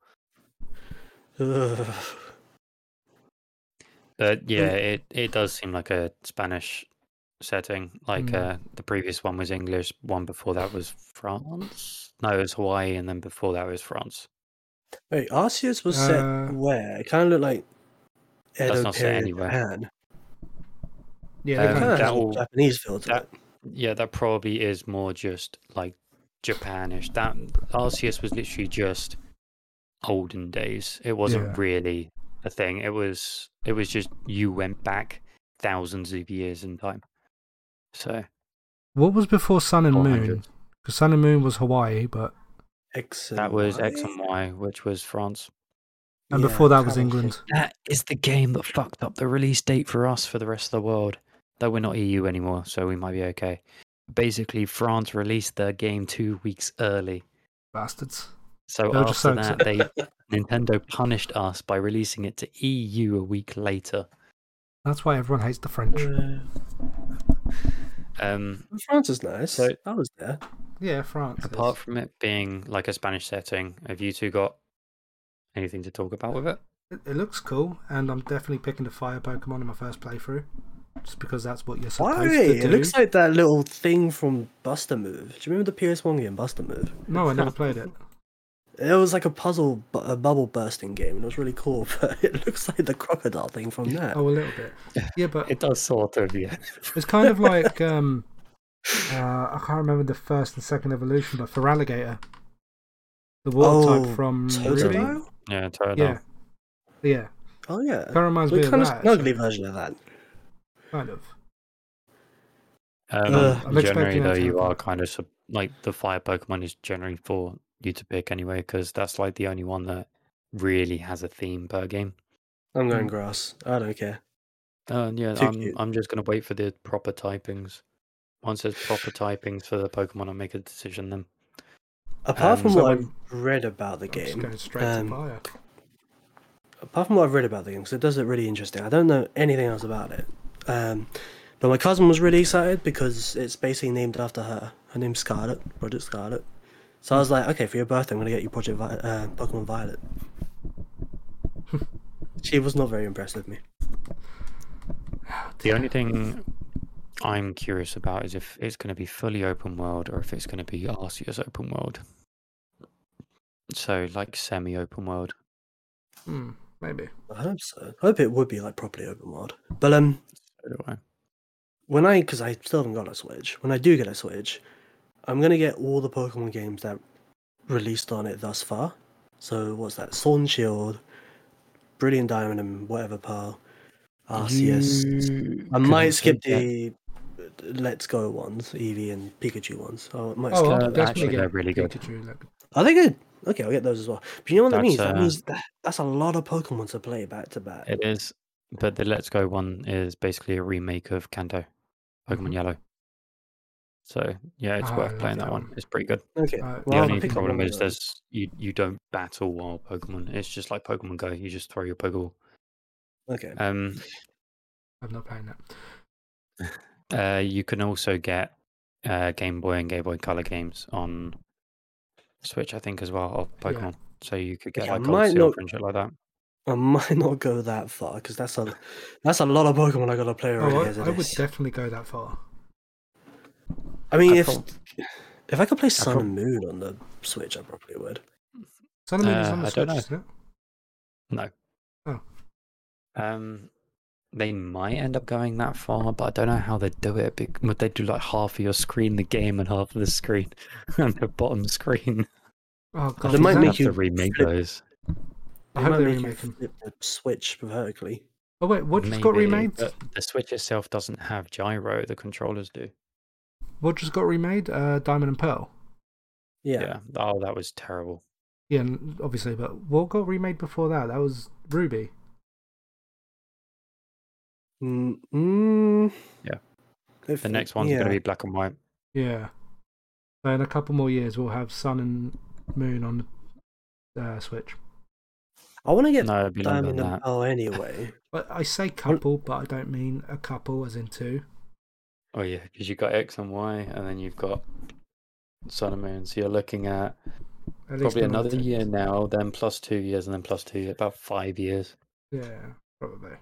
Ugh. But yeah, it, it does seem like a Spanish setting. Like Mm. uh, the previous one was English, one before that was France. No, it was Hawaii, and then before that was France. Wait, Arceus was set Uh, where? It kind of looked like That's Edo not set period anywhere. Japan. Yeah, Um, kind kind of that has a will- Japanese feel to that- it. Yeah, that probably is more just like Japanish. That Arceus was literally just olden days. It wasn't Yeah. really a thing. It was it was just you went back thousands of years in time. So What was before Sun and Moon? Because Sun and Moon was Hawaii, but X that was X Y? and Y, which was France. and Yeah, before that was England. That is the game that fucked up the release date for us for the rest of the world. Though we're not EU anymore, so we might be okay. Basically, France released their game two weeks early. Bastards. So They were just after that, they Nintendo punished us by releasing it to EU a week later. That's why everyone hates the French. Uh, Um, France is nice. So- I was there. Yeah, France. apart is. from it being like a Spanish setting, have you two got anything to talk about with it? It, it looks cool, and I'm definitely picking the fire Pokemon in my first playthrough, just because that's what you're supposed Why? to do. It looks like that little thing from Bust-a-Move. Do you remember the PS1 game Bust-a-Move? No, I never played it. It was like a puzzle, bu- a bubble bursting game, and it was really cool. But it looks like the crocodile thing from that. Oh, a little bit. Yeah, but It does sort of, yeah. it's kind of like um, uh, I can't remember the first and second evolution, but for alligator, the water Oh, type from Ruby. Yeah, totally. Yeah, yeah. Oh yeah. Kind of reminds So me kind of that. ugly actually. version of that. Kind of. Um, Uh, generally, though, you are kind of sub- like the fire Pokemon is generally for you to pick anyway, because that's like the only one that really has a theme per game. I'm going Mm. grass. I don't care. Uh, yeah, Too I'm cute. I'm just gonna wait for the proper typings. Once there's proper typings for the Pokemon, I'll make a decision then. Apart Um, from so what I'm- I've read about the I'm just game, going straight um, to fire. apart from what I've read about the game, because it does look really interesting. I don't know anything else about it. Um, but my cousin was really excited because it's basically named after her. Her name's Scarlet, Project Scarlet. So I was like, okay, for your birthday, I'm gonna get you Project Vi- uh, Pokemon Violet. she was not very impressed with me. The only thing I'm curious about is if it's going to be fully open world or if it's going to be Arceus open world. So like semi-open world. Hmm, maybe. I hope so. I hope it would be like properly open world. But um, So do I. when I, because I still haven't got a Switch. When I do get a Switch, I'm gonna get all the Pokemon games that released on it thus far. So what's that? Sword and Shield, Brilliant Diamond, and whatever Pearl, Arceus. You I might skip take that. the Let's Go ones, Eevee and Pikachu ones. I might Oh, skip I'll Uh, those. definitely actually, they're really good. Pikachu. Like, Are they good? Okay, I'll get those as well. But you know what that That's, means? That uh, means that, that's a lot of Pokemon to play back to back. It is. but the Let's Go one is basically a remake of Kanto, Pokemon Mhm. Yellow. So yeah, it's I worth playing that that one. one. It's pretty good. Okay. Uh, The well, only I'll pick up problem is those. there's you you don't battle wild Pokemon. It's just like Pokemon Go. You just throw your Pokeball. Okay. Um, I'm not playing that. uh, you can also get uh, Game Boy and Game Boy Color games on Switch, I think, as well of Yeah. Pokemon. So you could get Okay, I like Gold might Silver not- and shit like that. I might not go that far because that's a that's a lot of Pokemon I gotta play already. Oh, as I, it I would is. definitely go that far. I mean, I if prob- if I could play Sun prob- and Moon on the Switch, I probably would. Sun and Moon is Uh, on the I Switch, isn't it? No. Oh. Um, they might end up going that far, but I don't know how they do it. bec- Would they do like half of your screen the game and half of the screen on the bottom screen? Oh god, They might make have to you remake flip- those. I hope they make you remake them. flip the Switch vertically. Oh wait, what just got remade? but the Switch itself doesn't have gyro. The controllers do. What just got remade? Uh, Diamond and Pearl. Yeah. Yeah. Oh, that was terrible. Yeah, and obviously, but what got remade before that? That was Ruby. Mm, mm, Yeah. if- The next one's yeah. going to be black and white. Yeah. So in a couple more years, we'll have Sun and Moon on the uh, Switch. I want to get No, it'd be Diamond than and. Pearl anyway. But I say couple, but I don't mean a couple as in two. Oh yeah, because you've got X and Y, and then you've got Sun and Moon. So you're looking at At probably another another 10 year now, then plus two years, and then plus two years, about five years. Yeah, probably.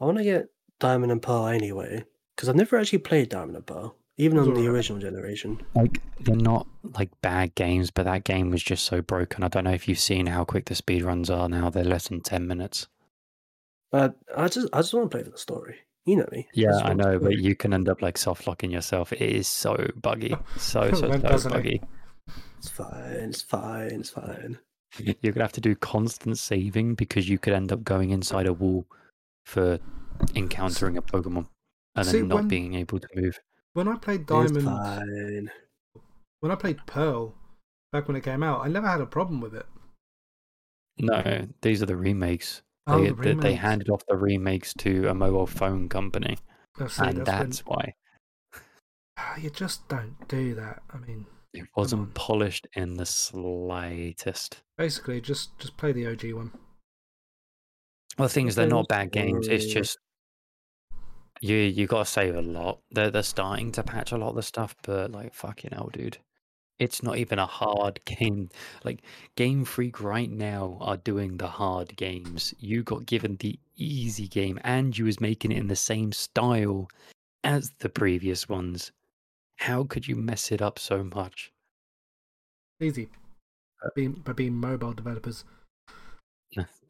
I want to get Diamond and Pearl anyway because I've never actually played Diamond and Pearl, even on the alright. original generation. Like they're not like bad games, but that game was just so broken. I don't know if you've seen how quick the speed runs are now. They're less than ten minutes. But I just I just want to play for the story. You know me. Yeah, just I know, but you can end up like soft locking yourself. It is so buggy, so so, When so doesn't it? buggy. it's fine. It's fine. It's fine. You're gonna have to do constant saving because you could end up going inside a wall for encountering a Pokemon and See, then not when- being able to move. When I played Diamond, fine. when I played Pearl, back when it came out, I never had a problem with it. No, these are the remakes. Oh, they, the they- they handed off the remakes to a mobile phone company, see, and that's when- why Ah, you just don't do that. I mean, it wasn't polished in the slightest. basically, just just play the OG one. Well, the thing is, they're not bad games. It's just you you got to save a lot. They're they're starting to patch a lot of the stuff, but like fucking hell, dude, it's not even a hard game. Like Game Freak right now are doing the hard games. You got given the easy game, and you was making it in the same style as the previous ones. How could you mess it up so much? Easy. Uh, Being, by being mobile developers.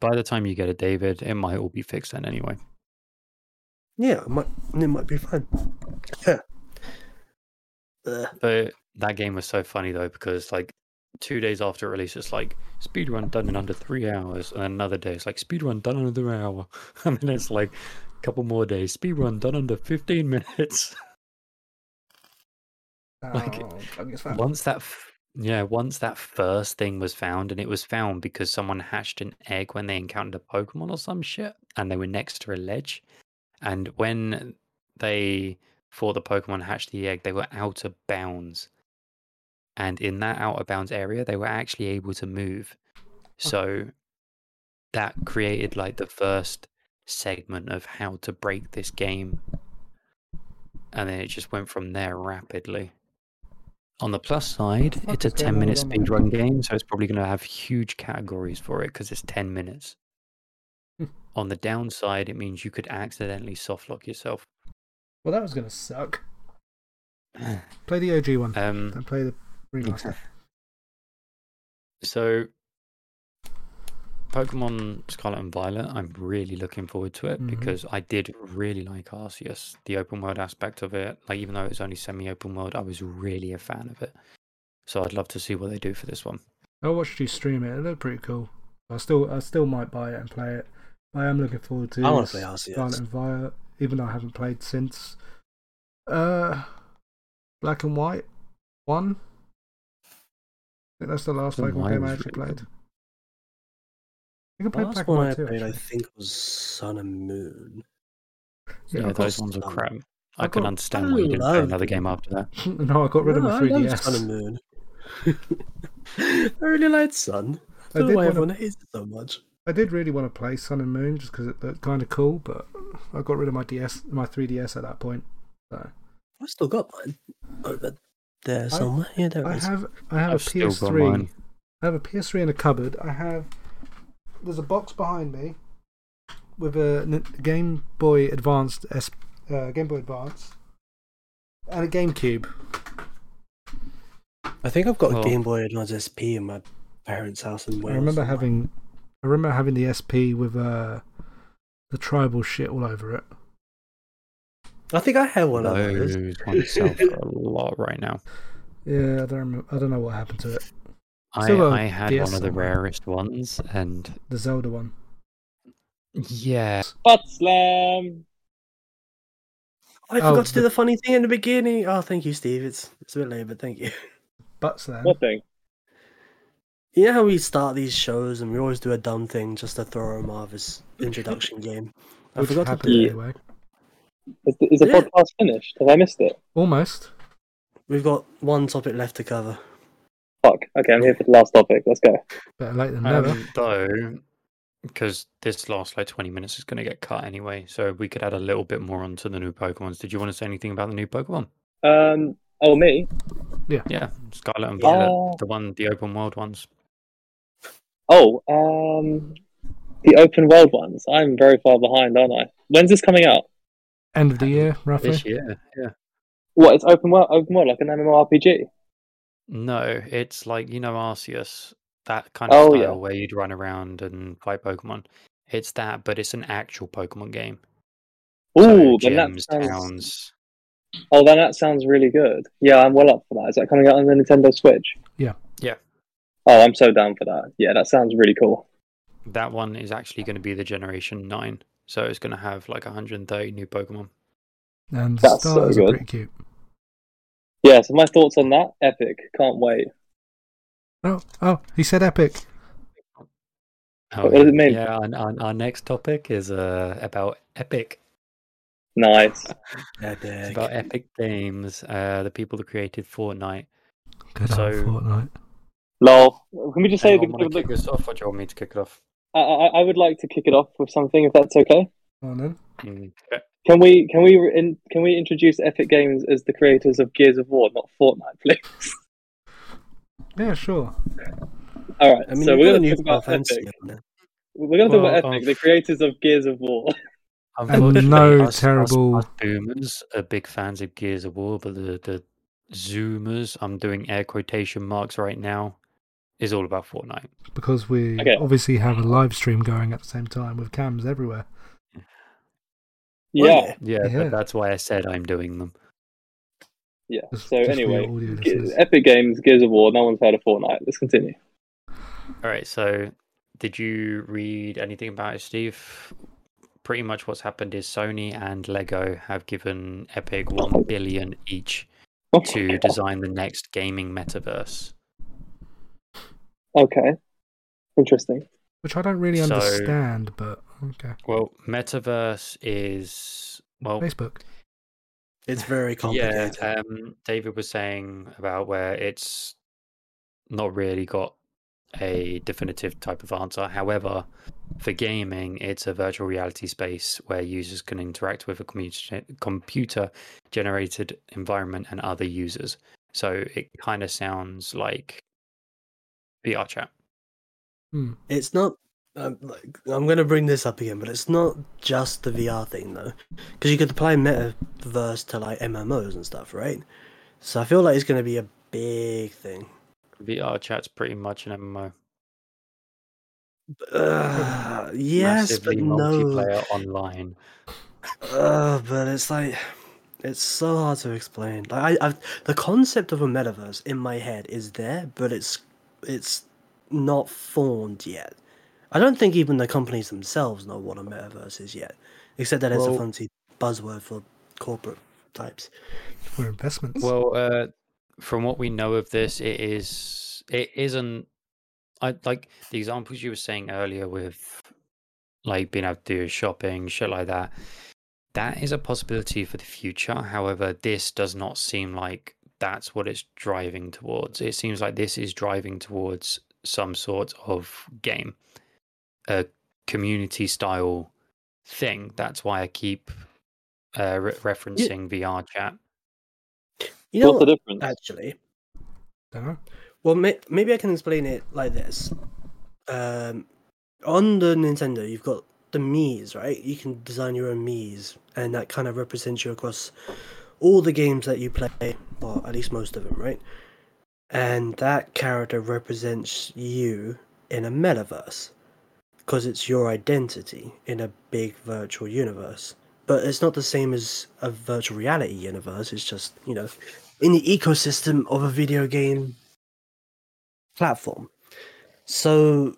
By the time you get it, David, it might all be fixed then anyway. Yeah, it might it might be fine. Yeah. Ugh. But that game was so funny though because like two days after release, it's like speedrun done in under three hours, and another day it's like speedrun done in under an hour, and then it's like a couple more days speedrun done under fifteen minutes. Oh, like, Oh, I guess that- once that, f- yeah, once that first thing was found, and it was found because someone hatched an egg when they encountered a Pokemon or some shit, and they were next to a ledge, and when they thought the Pokemon hatched the egg, they were out of bounds. And in that out of bounds area, they were actually able to move. So that created like the first segment of how to break this game. And then it just went from there rapidly. On the plus side, it's a is going 10 on minute speed run game, so it's probably going to have huge categories for it because it's 10 minutes. Hmm. On the downside, it means you could accidentally soft lock yourself. Well, that was going to suck. Play the OG one. Um, Don't play the remaster. So, Pokemon Scarlet and Violet, I'm really looking forward to it Mhm. because I did really like Arceus, the open world aspect of it. Like, even though it's only semi open world, I was really a fan of it. So, I'd love to see what they do for this one. I watched you stream it. It looked pretty cool. I still, I still might buy it and play it. I am looking forward to. I wanna play Scarlet Arceus. and Violet, even though I haven't played since. Uh, Black and White one. I think that's the last Pokemon game I actually really played. Good. You can play The last Black and one I White too. played, I think, was Sun and Moon. Yeah, Yeah, those ones are crap. I I can got- understand I why you didn't play love another game after that. no, I got rid of my No, I Sun and Moon. I really liked Sun. I I don't did know why wanna- everyone hates it so much. I did really want to play Sun and Moon just because it looked kind of cool, but I got rid of my DS, my 3DS at that point. So I've still got mine over there somewhere. yeah, there I it is. have I have I've a PS3. I have a PS3 in a cupboard. I have there's a box behind me with a Game Boy Advanced S, uh, Game Boy Advance and a GameCube. I think I've got Well- a Game Boy Advance SP in my parents' house in Wales. I remember somewhere. having I remember having the SP with uh, the tribal shit all over it. I think I had one of those. Those ones sell for a lot right now. Yeah, I don't remember, I don't know what happened to it. I, Still got a I uh, had DS one of the somewhere. rarest ones, and The Zelda one. yeah, Butt slam. Um, I Oh, forgot to do the- the funny thing in the beginning. Oh, thank you, Steve. It's it's a bit late, but thank you. Butt slam. What thing? You know how we start these shows and we always do a dumb thing just to throw them off as introduction game. I Which forgot to do it. anyway. Is the, is the Yeah. podcast finished? Have I missed it? Almost. We've got one topic left to cover. Fuck. Okay, I'm here for the last topic. Let's go. Better late than never. um, though, because this last like twenty minutes is going to get cut anyway, so we could add a little bit more onto the new Pokemons. Did you want to say anything about the new Pokemon? Um. Oh, me. Yeah, Yeah. Scarlet and Yeah. Violet, the one, the open world ones. Oh. Um. The open world ones. I'm very far behind, aren't I? When's this coming out? End of the year, roughly. This year, yeah. What? It's open world. Open world, like an MMORPG. No, it's like you know Arceus, that kind of Oh, style yeah. where you'd run around and fight Pokemon. It's that, but it's an actual Pokemon game. Ooh, so then that gems, sounds. towns. Oh, then that sounds really good. Yeah, I'm well up for that. Is that coming out on the Nintendo Switch? Yeah. Yeah. Oh, I'm so down for that. Yeah, that sounds really cool. That one is actually going to be the Generation Nine, so it's going to have like 130 new Pokemon. And the That's so starters are good. pretty cute. Yeah, so my thoughts on that, epic. Can't wait. Oh, oh, he said epic. Oh, What does it mean? Yeah, our, our, our next topic is uh, about Epic. Nice. It's Epic. about Epic Games, uh, the people that created Fortnite. Good So- Fortnite. Lol. Can we just say Anyone the, want to kick this off, or do you want me to kick it off? I, I I would like to kick it off with something, if that's okay. Go on then. Mm, okay. Can we can we in, can we introduce Epic Games as the creators of Gears of War, not Fortnite, please? Yeah, sure. All right. I mean, so we're going to new talk about Epic. on. We're going to talk about Epic, um, the creators of Gears of War. Unfortunately, no us- us- terrible- us boomers are big fans of Gears of War, but the the Zoomers, I'm doing air quotation marks right now, is all about Fortnite. Because we Okay. obviously have a live stream going at the same time with cams everywhere. Yeah. Yeah, Yeah. but that's why I said I'm doing them. Yeah. Just- So just anyway, Ge- Epic Games, Gears of War. No one's heard of Fortnite. Let's continue. All right, so did you read anything about it, Steve? Pretty much what's happened is Sony and Lego have given Epic 1 billion each to design the next gaming metaverse. Okay. Interesting. Which I don't really So- understand, but okay. Well, metaverse is well Facebook. It's very Yeah, complicated. um, David was saying about where it's not really got a definitive type of answer. However, for gaming, it's a virtual reality space where users can interact with a computer computer generated environment and other users. So it kind of sounds like VR chat. Hmm. It's not. Um, like, I'm going to bring this up again, but it's not just the VR thing though, because you could apply metaverse to like MMOs and stuff, right? So I feel like it's going to be a big thing. VR chat's pretty much an MMO. Uh, yes, Massively but no. multiplayer online. Uh, but it's like it's so hard to explain. Like I, I've the concept of a metaverse in my head is there, but it's it's not formed yet. I don't think even the companies themselves know what a metaverse is yet, except that it's a fancy buzzword for corporate types. For investments. Well, uh, from what we know of this, it is it isn't I like the examples you were saying earlier with like being able to do shopping, shit like that. That is a possibility for the future. However, this does not seem like that's what it's driving towards. It seems like this is driving towards some sort of game, a community style thing. That's why I keep uh, re- referencing yeah. VR chat. You know What's the difference? Actually, uh-huh. well, may- maybe I can explain it like this. Um, on the Nintendo, you've got the Mii's, right? You can design your own Mii's, and that kind of represents you across all the games that you play, or at least most of them, right? And that character represents you in a metaverse because it's your identity in a big virtual universe. But it's not the same as a virtual reality universe, it's just, you know, in the ecosystem of a video game platform. So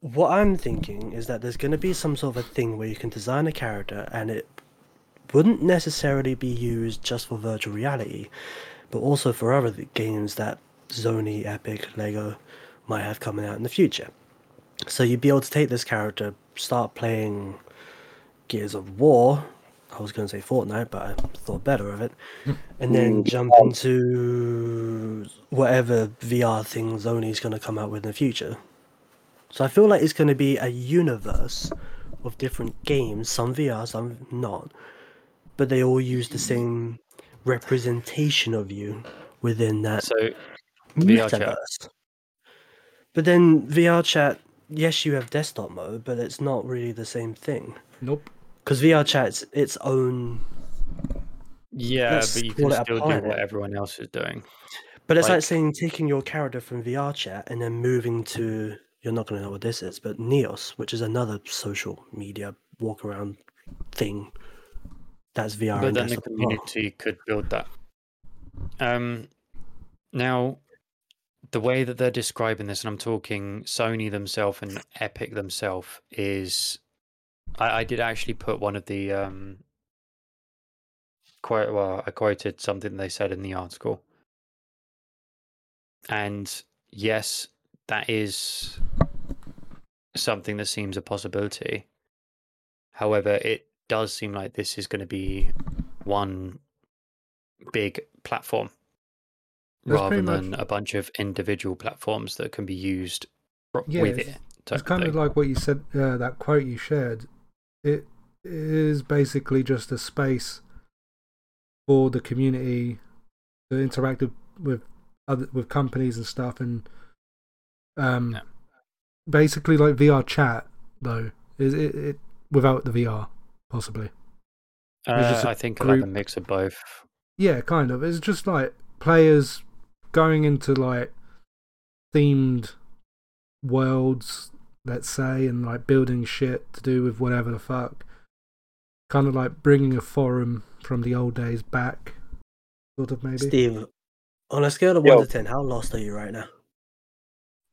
what I'm thinking is that there's going to be some sort of a thing where you can design a character and it wouldn't necessarily be used just for virtual reality, but also for other games that Sony, Epic, Lego might have coming out in the future. So you'd be able to take this character, start playing Gears of War. I was going to say Fortnite, but I thought better of it, and then mm. jump into whatever VR thing Sony's going to come out with in the future. So I feel like it's going to be a universe of different games, some VR, some not, but they all use the same representation of you within that so, VR chat. But then VR chat, yes, you have desktop mode, but it's not really the same thing. Nope. Because VR chat's its own. Yeah, but you can still do what everyone else is doing. But it's like, like saying taking your character from VR chat and then moving to you're not going to know what this is, but Neos, which is another social media walk around thing. That's VR. But then the community could build that. Um, now, the way that they're describing this, and I'm talking Sony themselves and Epic themselves, is I, I, did actually put one of the um, well. I quoted something they said in the article, and yes, that is something that seems a possibility. However, it does seem like this is going to be one big platform That's rather than much... a bunch of individual platforms that can be used yeah, with it. It's kind of, of like what you said, uh, that quote you shared. It is basically just a space for the community to interact with other with companies and stuff and um, yeah. basically like VR chat though. Is it, it without the VR possibly? Uh, I think group... like a mix of both. Yeah, kind of. It's just like players going into like themed worlds, let's say, and like building shit to do with whatever the fuck. Kind of like bringing a forum from the old days back, sort of maybe. Steve, on a scale of Yo. 1 to 10, how lost are you right now?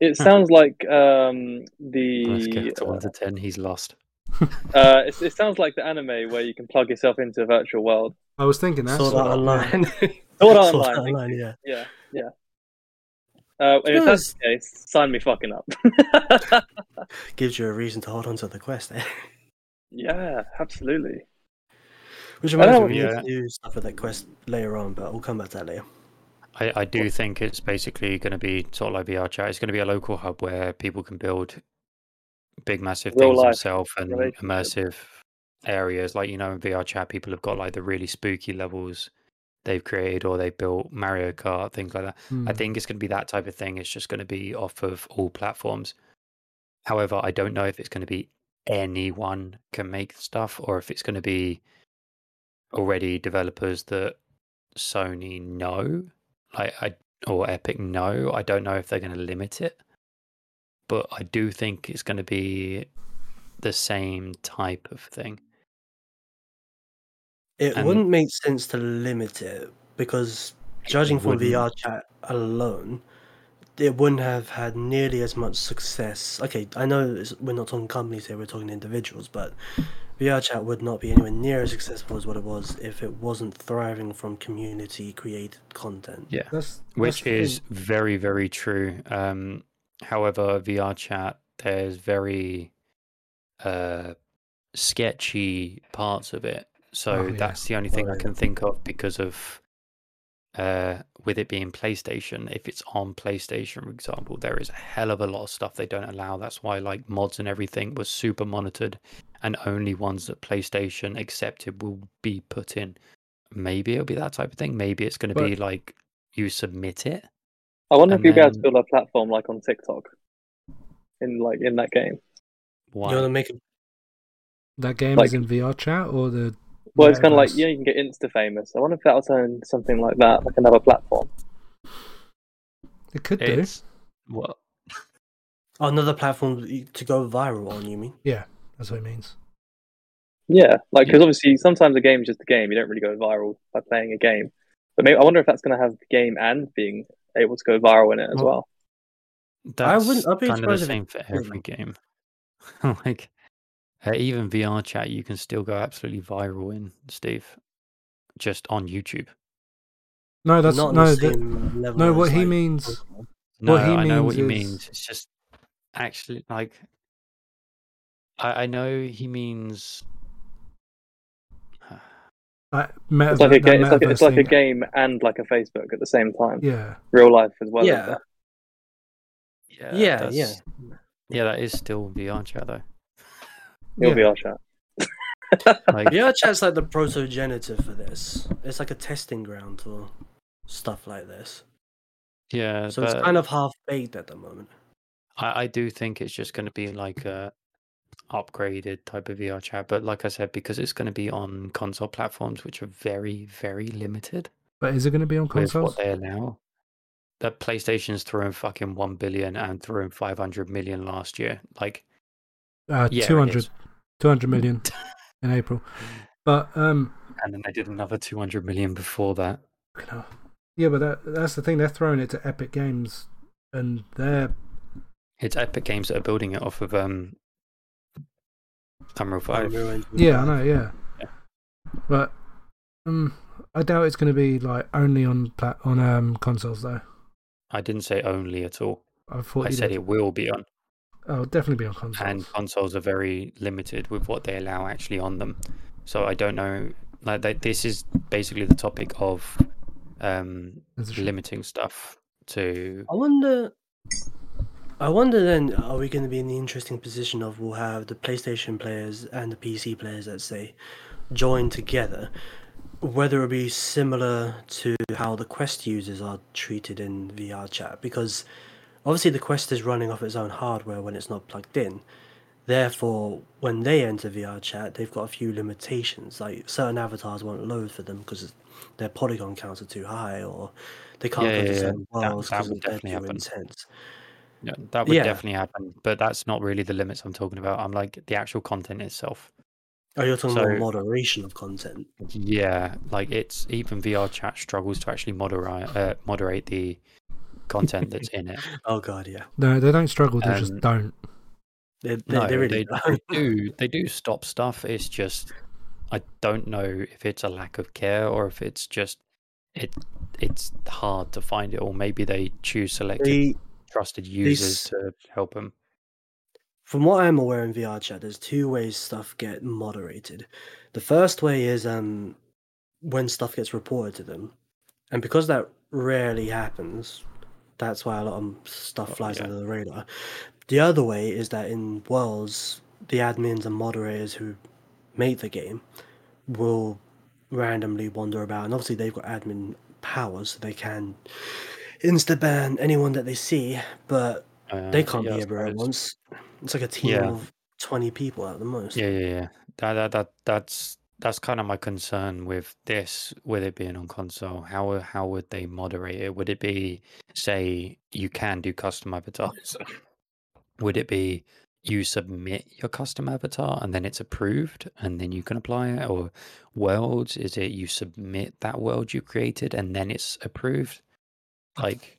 It sounds like um, the. To one to ten. He's lost. uh, it, it, sounds like the anime where you can plug yourself into a virtual world. I was thinking that. Sword Art Online. Sword Art Online. Online. Yeah. Yeah. Yeah. Uh, if that's the case, sign me fucking up. Gives you a reason to hold on to the quest, eh? Yeah, absolutely. Which reminds me, we need to do stuff with that quest later on, but we'll come back to that later. I, I do think it's basically going to be sort of like VR chat. It's going to be a local hub where people can build big, massive Real things themselves and immersive areas. Like, you know, in VR chat, people have got like the really spooky levels they've created or they've built Mario Kart, things like that. Mm. I hmm. think it's going to be that type of thing. It's just going to be off of all platforms. However, I don't know if it's going to be anyone can make stuff or if it's going to be already developers that Sony know like I or Epic no. I don't know if they're going to limit it, but I do think it's going to be the same type of thing. It and wouldn't make sense to limit it because judging from VR chat alone, it wouldn't have had nearly as much success. Okay, I know we're not talking companies here; we're talking individuals, but VR chat would not be anywhere near as successful as what it was if it wasn't thriving from community created content. Yeah, that's, which that's is very very true. Um, However, VR chat, there's very uh, sketchy parts of it. So Oh, yeah. that's the only thing I Right. can think of because of uh, with it being PlayStation. If it's on PlayStation, for example, there is a hell of a lot of stuff they don't allow. That's why like mods and everything was super monitored, and only ones that PlayStation accepted will be put in. Maybe it'll be that type of thing. Maybe it's going to But- be like you submit it. I wonder if And you'd be able to then- build a platform like on TikTok, in like in that game. Why? You want to make a That game Like- is in VR chat or the. Well, it's kind of like yeah, you can get insta famous. I wonder if that'll turn something like that, like another platform. It could do. It's well, oh, another platform to go viral on. You mean? Yeah, that's what it means. Yeah, like because obviously sometimes a game is just a game. You don't really go viral by playing a game. But maybe I wonder if that's going to have the game and being able to go viral in it as Well, well. that's wouldn't- I'd be kind of the surprised if same for every game. like uh, even VR chat, you can still go absolutely viral in Steve, just on YouTube. No, that's Not no. the that- same level no, what he like, means. No, What he I know means what he means. It's just actually like I, I know he means. Like, metaver- It's like a game. It's like, it's like a game and like a Facebook at the same time. Yeah, Real life as well. as Yeah. Yeah, Yeah, yeah. yeah. That is still VR chat though. It'll be our chat. Like, VR chat's like the protogenitor for this. It's like a testing ground for stuff like this. yeah. So it's kind of half baked at the moment. I, I do think it's just going to be like a upgraded type of VR chat, but like I said, because it's going to be on console platforms, which are very, very limited but is it going to be on with consoles? what they allow. That PlayStation's threw in fucking one billion and threw in five hundred million last year. Like, Uh, yeah, 200, is. 200 million in April. But um, and then they did another two hundred million before that. you yeah, but that, that's the thing. They're throwing it to Epic Games, and they're It's Epic Games that are building it off of um Unreal Five. Yeah, I know, yeah. Yeah. But um, I doubt it's going to be like only on plat on um consoles though. I didn't say only at all. I thought I said did. it will be on. Oh, definitely be on consoles. and consoles are very limited with what they allow actually on them. So I don't know. Like that, this is basically the topic of um, That's a limiting stuff to. I wonder. I wonder then, are we going to be in the interesting position of we'll have the PlayStation players and the PC players, let's say, join together? Whether it'll be similar to how the Quest users are treated in VR chat, because obviously the Quest is running off its own hardware when it's not plugged in. Therefore, when they enter VR chat, they've got a few limitations. Like certain avatars won't load for them because their polygon counts are too high, or they can't Yeah, go yeah, to yeah. certain That- worlds because they're definitely too happen. intense. Yeah, that would Yeah. definitely happen, but that's not really the limits I'm talking about. I'm like the actual content itself. Oh, you're talking So- about moderation of content. Yeah, like it's even VR chat struggles to actually moderate uh, moderate the content that's in it. Oh god, yeah. no, they don't struggle. They just Um, don't. They, they, No, they really they, don't. they do. They do stop stuff. It's just I don't know if it's a lack of care or if it's just it. It's hard to find it, or maybe they choose selected They, trusted users s- to help them. from what I'm aware in VR chat, there's two ways stuff get moderated. The first way is um when stuff gets reported to them, and because that rarely happens, that's why a lot of stuff Oh, flies yeah. under the radar. The other way is that in Worlds, the admins and moderators who make the game will randomly wander about, and obviously they've got admin powers, so they can insta ban anyone that they see, but Uh, they can't yeah, be everywhere at once. It's like a team Yeah. of twenty people at the most. Yeah, yeah, yeah. That, that, that, that's that's kind of my concern with this, with it being on console. How how would they moderate it? Would it be say you can do custom avatars? would it be you submit your custom avatar and then it's approved and then you can apply it? Or worlds? Is it you submit that world you created and then it's approved? Like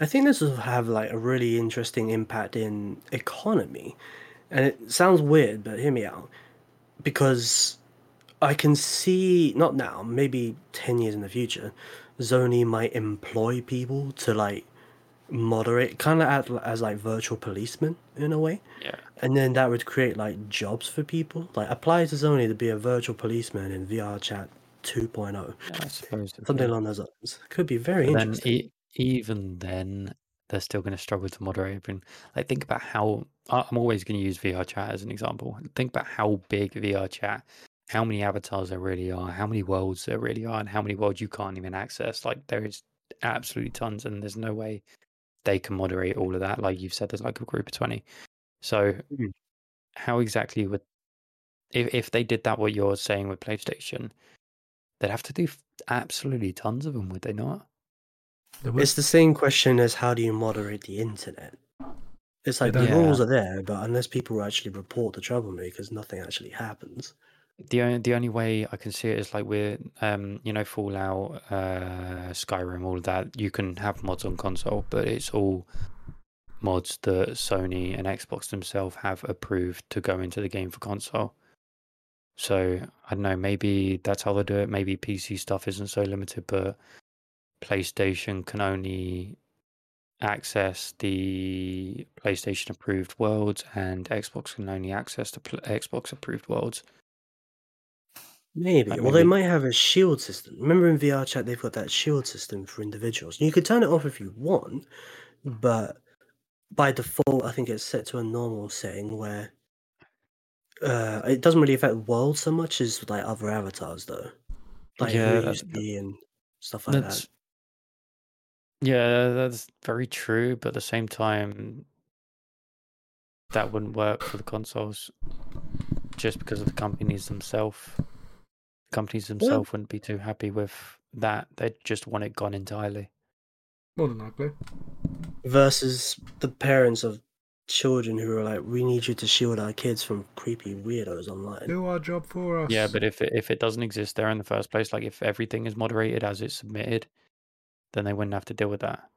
I think this will have like a really interesting impact in economy. And it sounds weird, but hear me out. Because I can see not now, maybe ten years in the future, Sony might employ people to like moderate, kind of act as like virtual policemen in a way. Yeah. And then that would create like jobs for people. Like apply to only to be a virtual policeman in VR chat 2.0. Yeah, I suppose. Something along those lines. Could be very But then, e- even then, they're still going to struggle to moderate everything. Like, think about how I'm always going to use VR chat as an example. Think about how big VR chat, how many avatars there really are, how many worlds there really are, and how many worlds you can't even access. Like, there is absolutely tons, and there's no way they can moderate all of that. Like you've said, there's like a group of 20. So, Mhm. how exactly would if if they did that what you're saying with PlayStation, they'd have to do absolutely tons of them, would they not? It's the same question as how do you moderate the internet? It's like the don't- rules are there, but unless people actually report the troublemakers, nothing actually happens. The only the only way I can see it is like with um you know Fallout, uh, Skyrim, all of that. You can have mods on console, but it's all mods that Sony and Xbox themselves have approved to go into the game for console. So I don't know. Maybe that's how they do it. Maybe PC stuff isn't so limited, but PlayStation can only access the PlayStation approved worlds, and Xbox can only access the pl- Xbox approved worlds. Maybe. Like Well, they maybe- might have a shield system. Remember in VR chat, they've got that shield system for individuals. You could turn it off if you want, but by default, I think it's set to a normal setting where uh, it doesn't really affect world so much as like other avatars, though. Like Yeah, who you and stuff like That's that. Yeah, that's very true. But at the same time, that wouldn't work for the consoles, just because of the companies themselves. Companies themselves wouldn't be too happy with that. They'd just want it gone entirely. more than likely. Versus the parents of children who are like, we need you to shield our kids from creepy weirdos online. Do our job for us. Yeah, but if it, if it doesn't exist there in the first place, like if everything is moderated as it's submitted, then they wouldn't have to deal with that.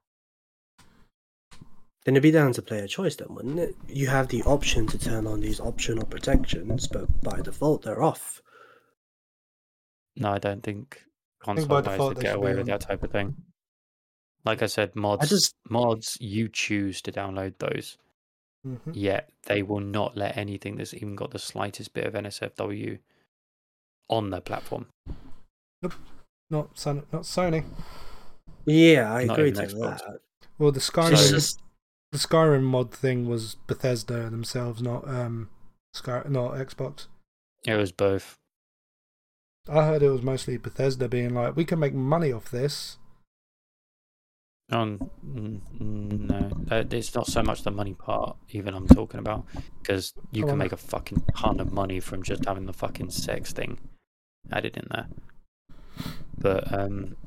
Then it'd be down to player choice, then, wouldn't it? You have the option to turn on these optional protections, but by default, they're off. No, I don't think by console guys default would get away with on. that type of thing. Like I said, mods just- mods you choose to download those. Mhm. Yet they will not let anything that's even got the slightest bit of NSFW on their platform. Not Son- not Sony. Yeah, I Not agree even to Xbox. that. Well, the Skyrim, So- just the Skyrim mod thing was Bethesda themselves, not um, Sky, not Xbox. It was both. I heard it was mostly Bethesda being like, we can make money off this. On mm, no, it's not so much the money part. Even I'm talking about because you Oh, can make a fucking ton of money from just having the fucking sex thing added in there. But um,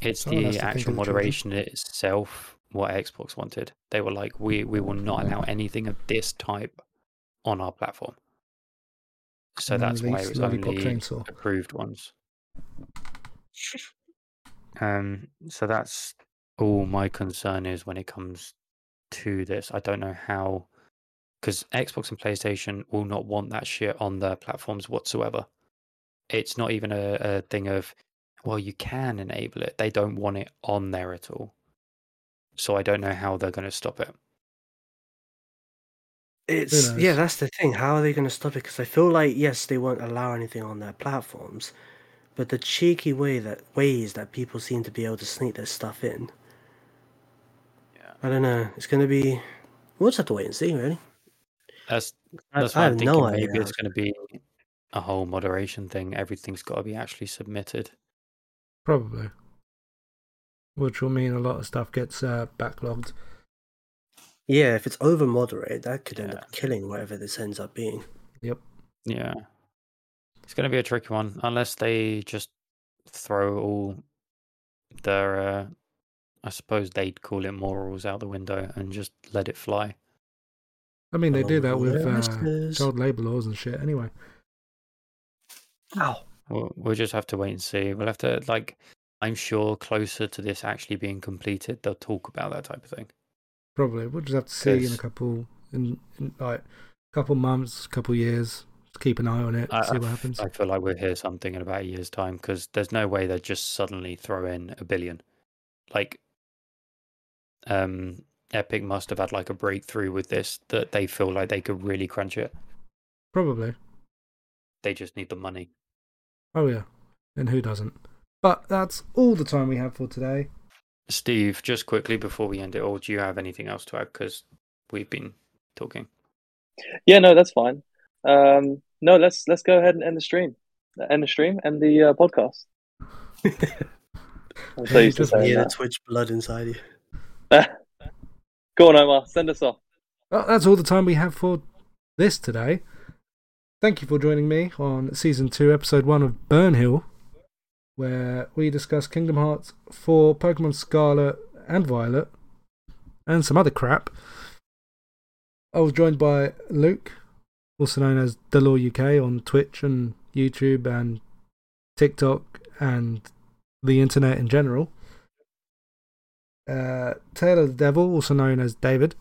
it's Someone the actual moderation itself. What Xbox wanted, they were like, we we will not allow anything of this type on our platform. So And that's why it was only Chainsaw. approved ones. Um, so that's all my concern is when it comes to this. I don't know how, because Xbox and PlayStation will not want that shit on their platforms whatsoever. It's not even a, a thing of, well, you can enable it. They don't want it on there at all. So I don't know how they're going to stop it. It's yeah, that's the thing. How are they going to stop it? Because I feel like yes, they won't allow anything on their platforms, but the cheeky way that ways that people seem to be able to sneak their stuff in. Yeah. I don't know. It's going to be. We'll just have to wait and see, really. That's I, that's I why I'm have thinking no maybe idea. it's going to be a whole moderation thing. Everything's got to be actually submitted. Probably. Which will mean a lot of stuff gets uh, backlogged. Yeah, if it's over moderated, that could end Yeah. up killing whatever this ends up being. Yep. Yeah. It's going to be a tricky one unless they just throw all their, uh, I suppose they'd call it morals out the window and just let it fly. I mean, they do that with their uh, child labour laws and shit anyway. Ow. We'll, we'll just have to wait and see. We'll have to, like, I'm sure closer to this actually being completed, they'll talk about that type of thing. Probably. We'll just have to see in a couple, in, in like, couple months, couple years. Just keep an eye on it, I, see what happens. I feel like we'll hear something in about a year's time because there's no way they'd just suddenly throw in a billion. Like, um, Epic must have had like a breakthrough with this that they feel like they could really crunch it. Probably. They just need the money. Oh, yeah. And who doesn't? But that's all the time we have for today. Steve, just quickly before we end it all, do you have anything else to add? Because we've been talking. Yeah, no, that's fine. Um, no, let's let's go ahead and end the stream, end the stream, and the uh, podcast. I'm so Yeah, used to just saying Yeah, the that. Twitch blood inside you. Go on, Omar, send us off. Well, that's all the time we have for this today. Thank you for joining me on season two, episode one of Burnhill, where we discuss Kingdom Hearts 4, Pokemon Scarlet and Violet, and some other crap. I was joined by Luke, also known as Delore UK on Twitch and YouTube and TikTok and the internet in general. Uh, Taylor the Devil, also known as David.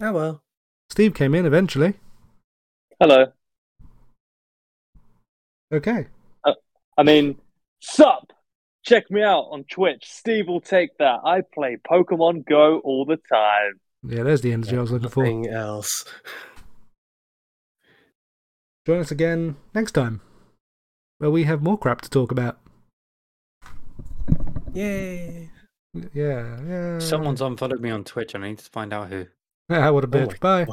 Oh well. Steve came in eventually. Hello. Okay. I mean, sup? Check me out on Twitch. Steve will take that. I play Pokemon Go all the time. Yeah, there's the energy I was looking for. Nothing else. Join us again next time, where we have more crap to talk about. Yay. Yeah, yeah. Someone's unfollowed me on Twitch and I need to find out who. Ah, what a Oh bitch. my Bye.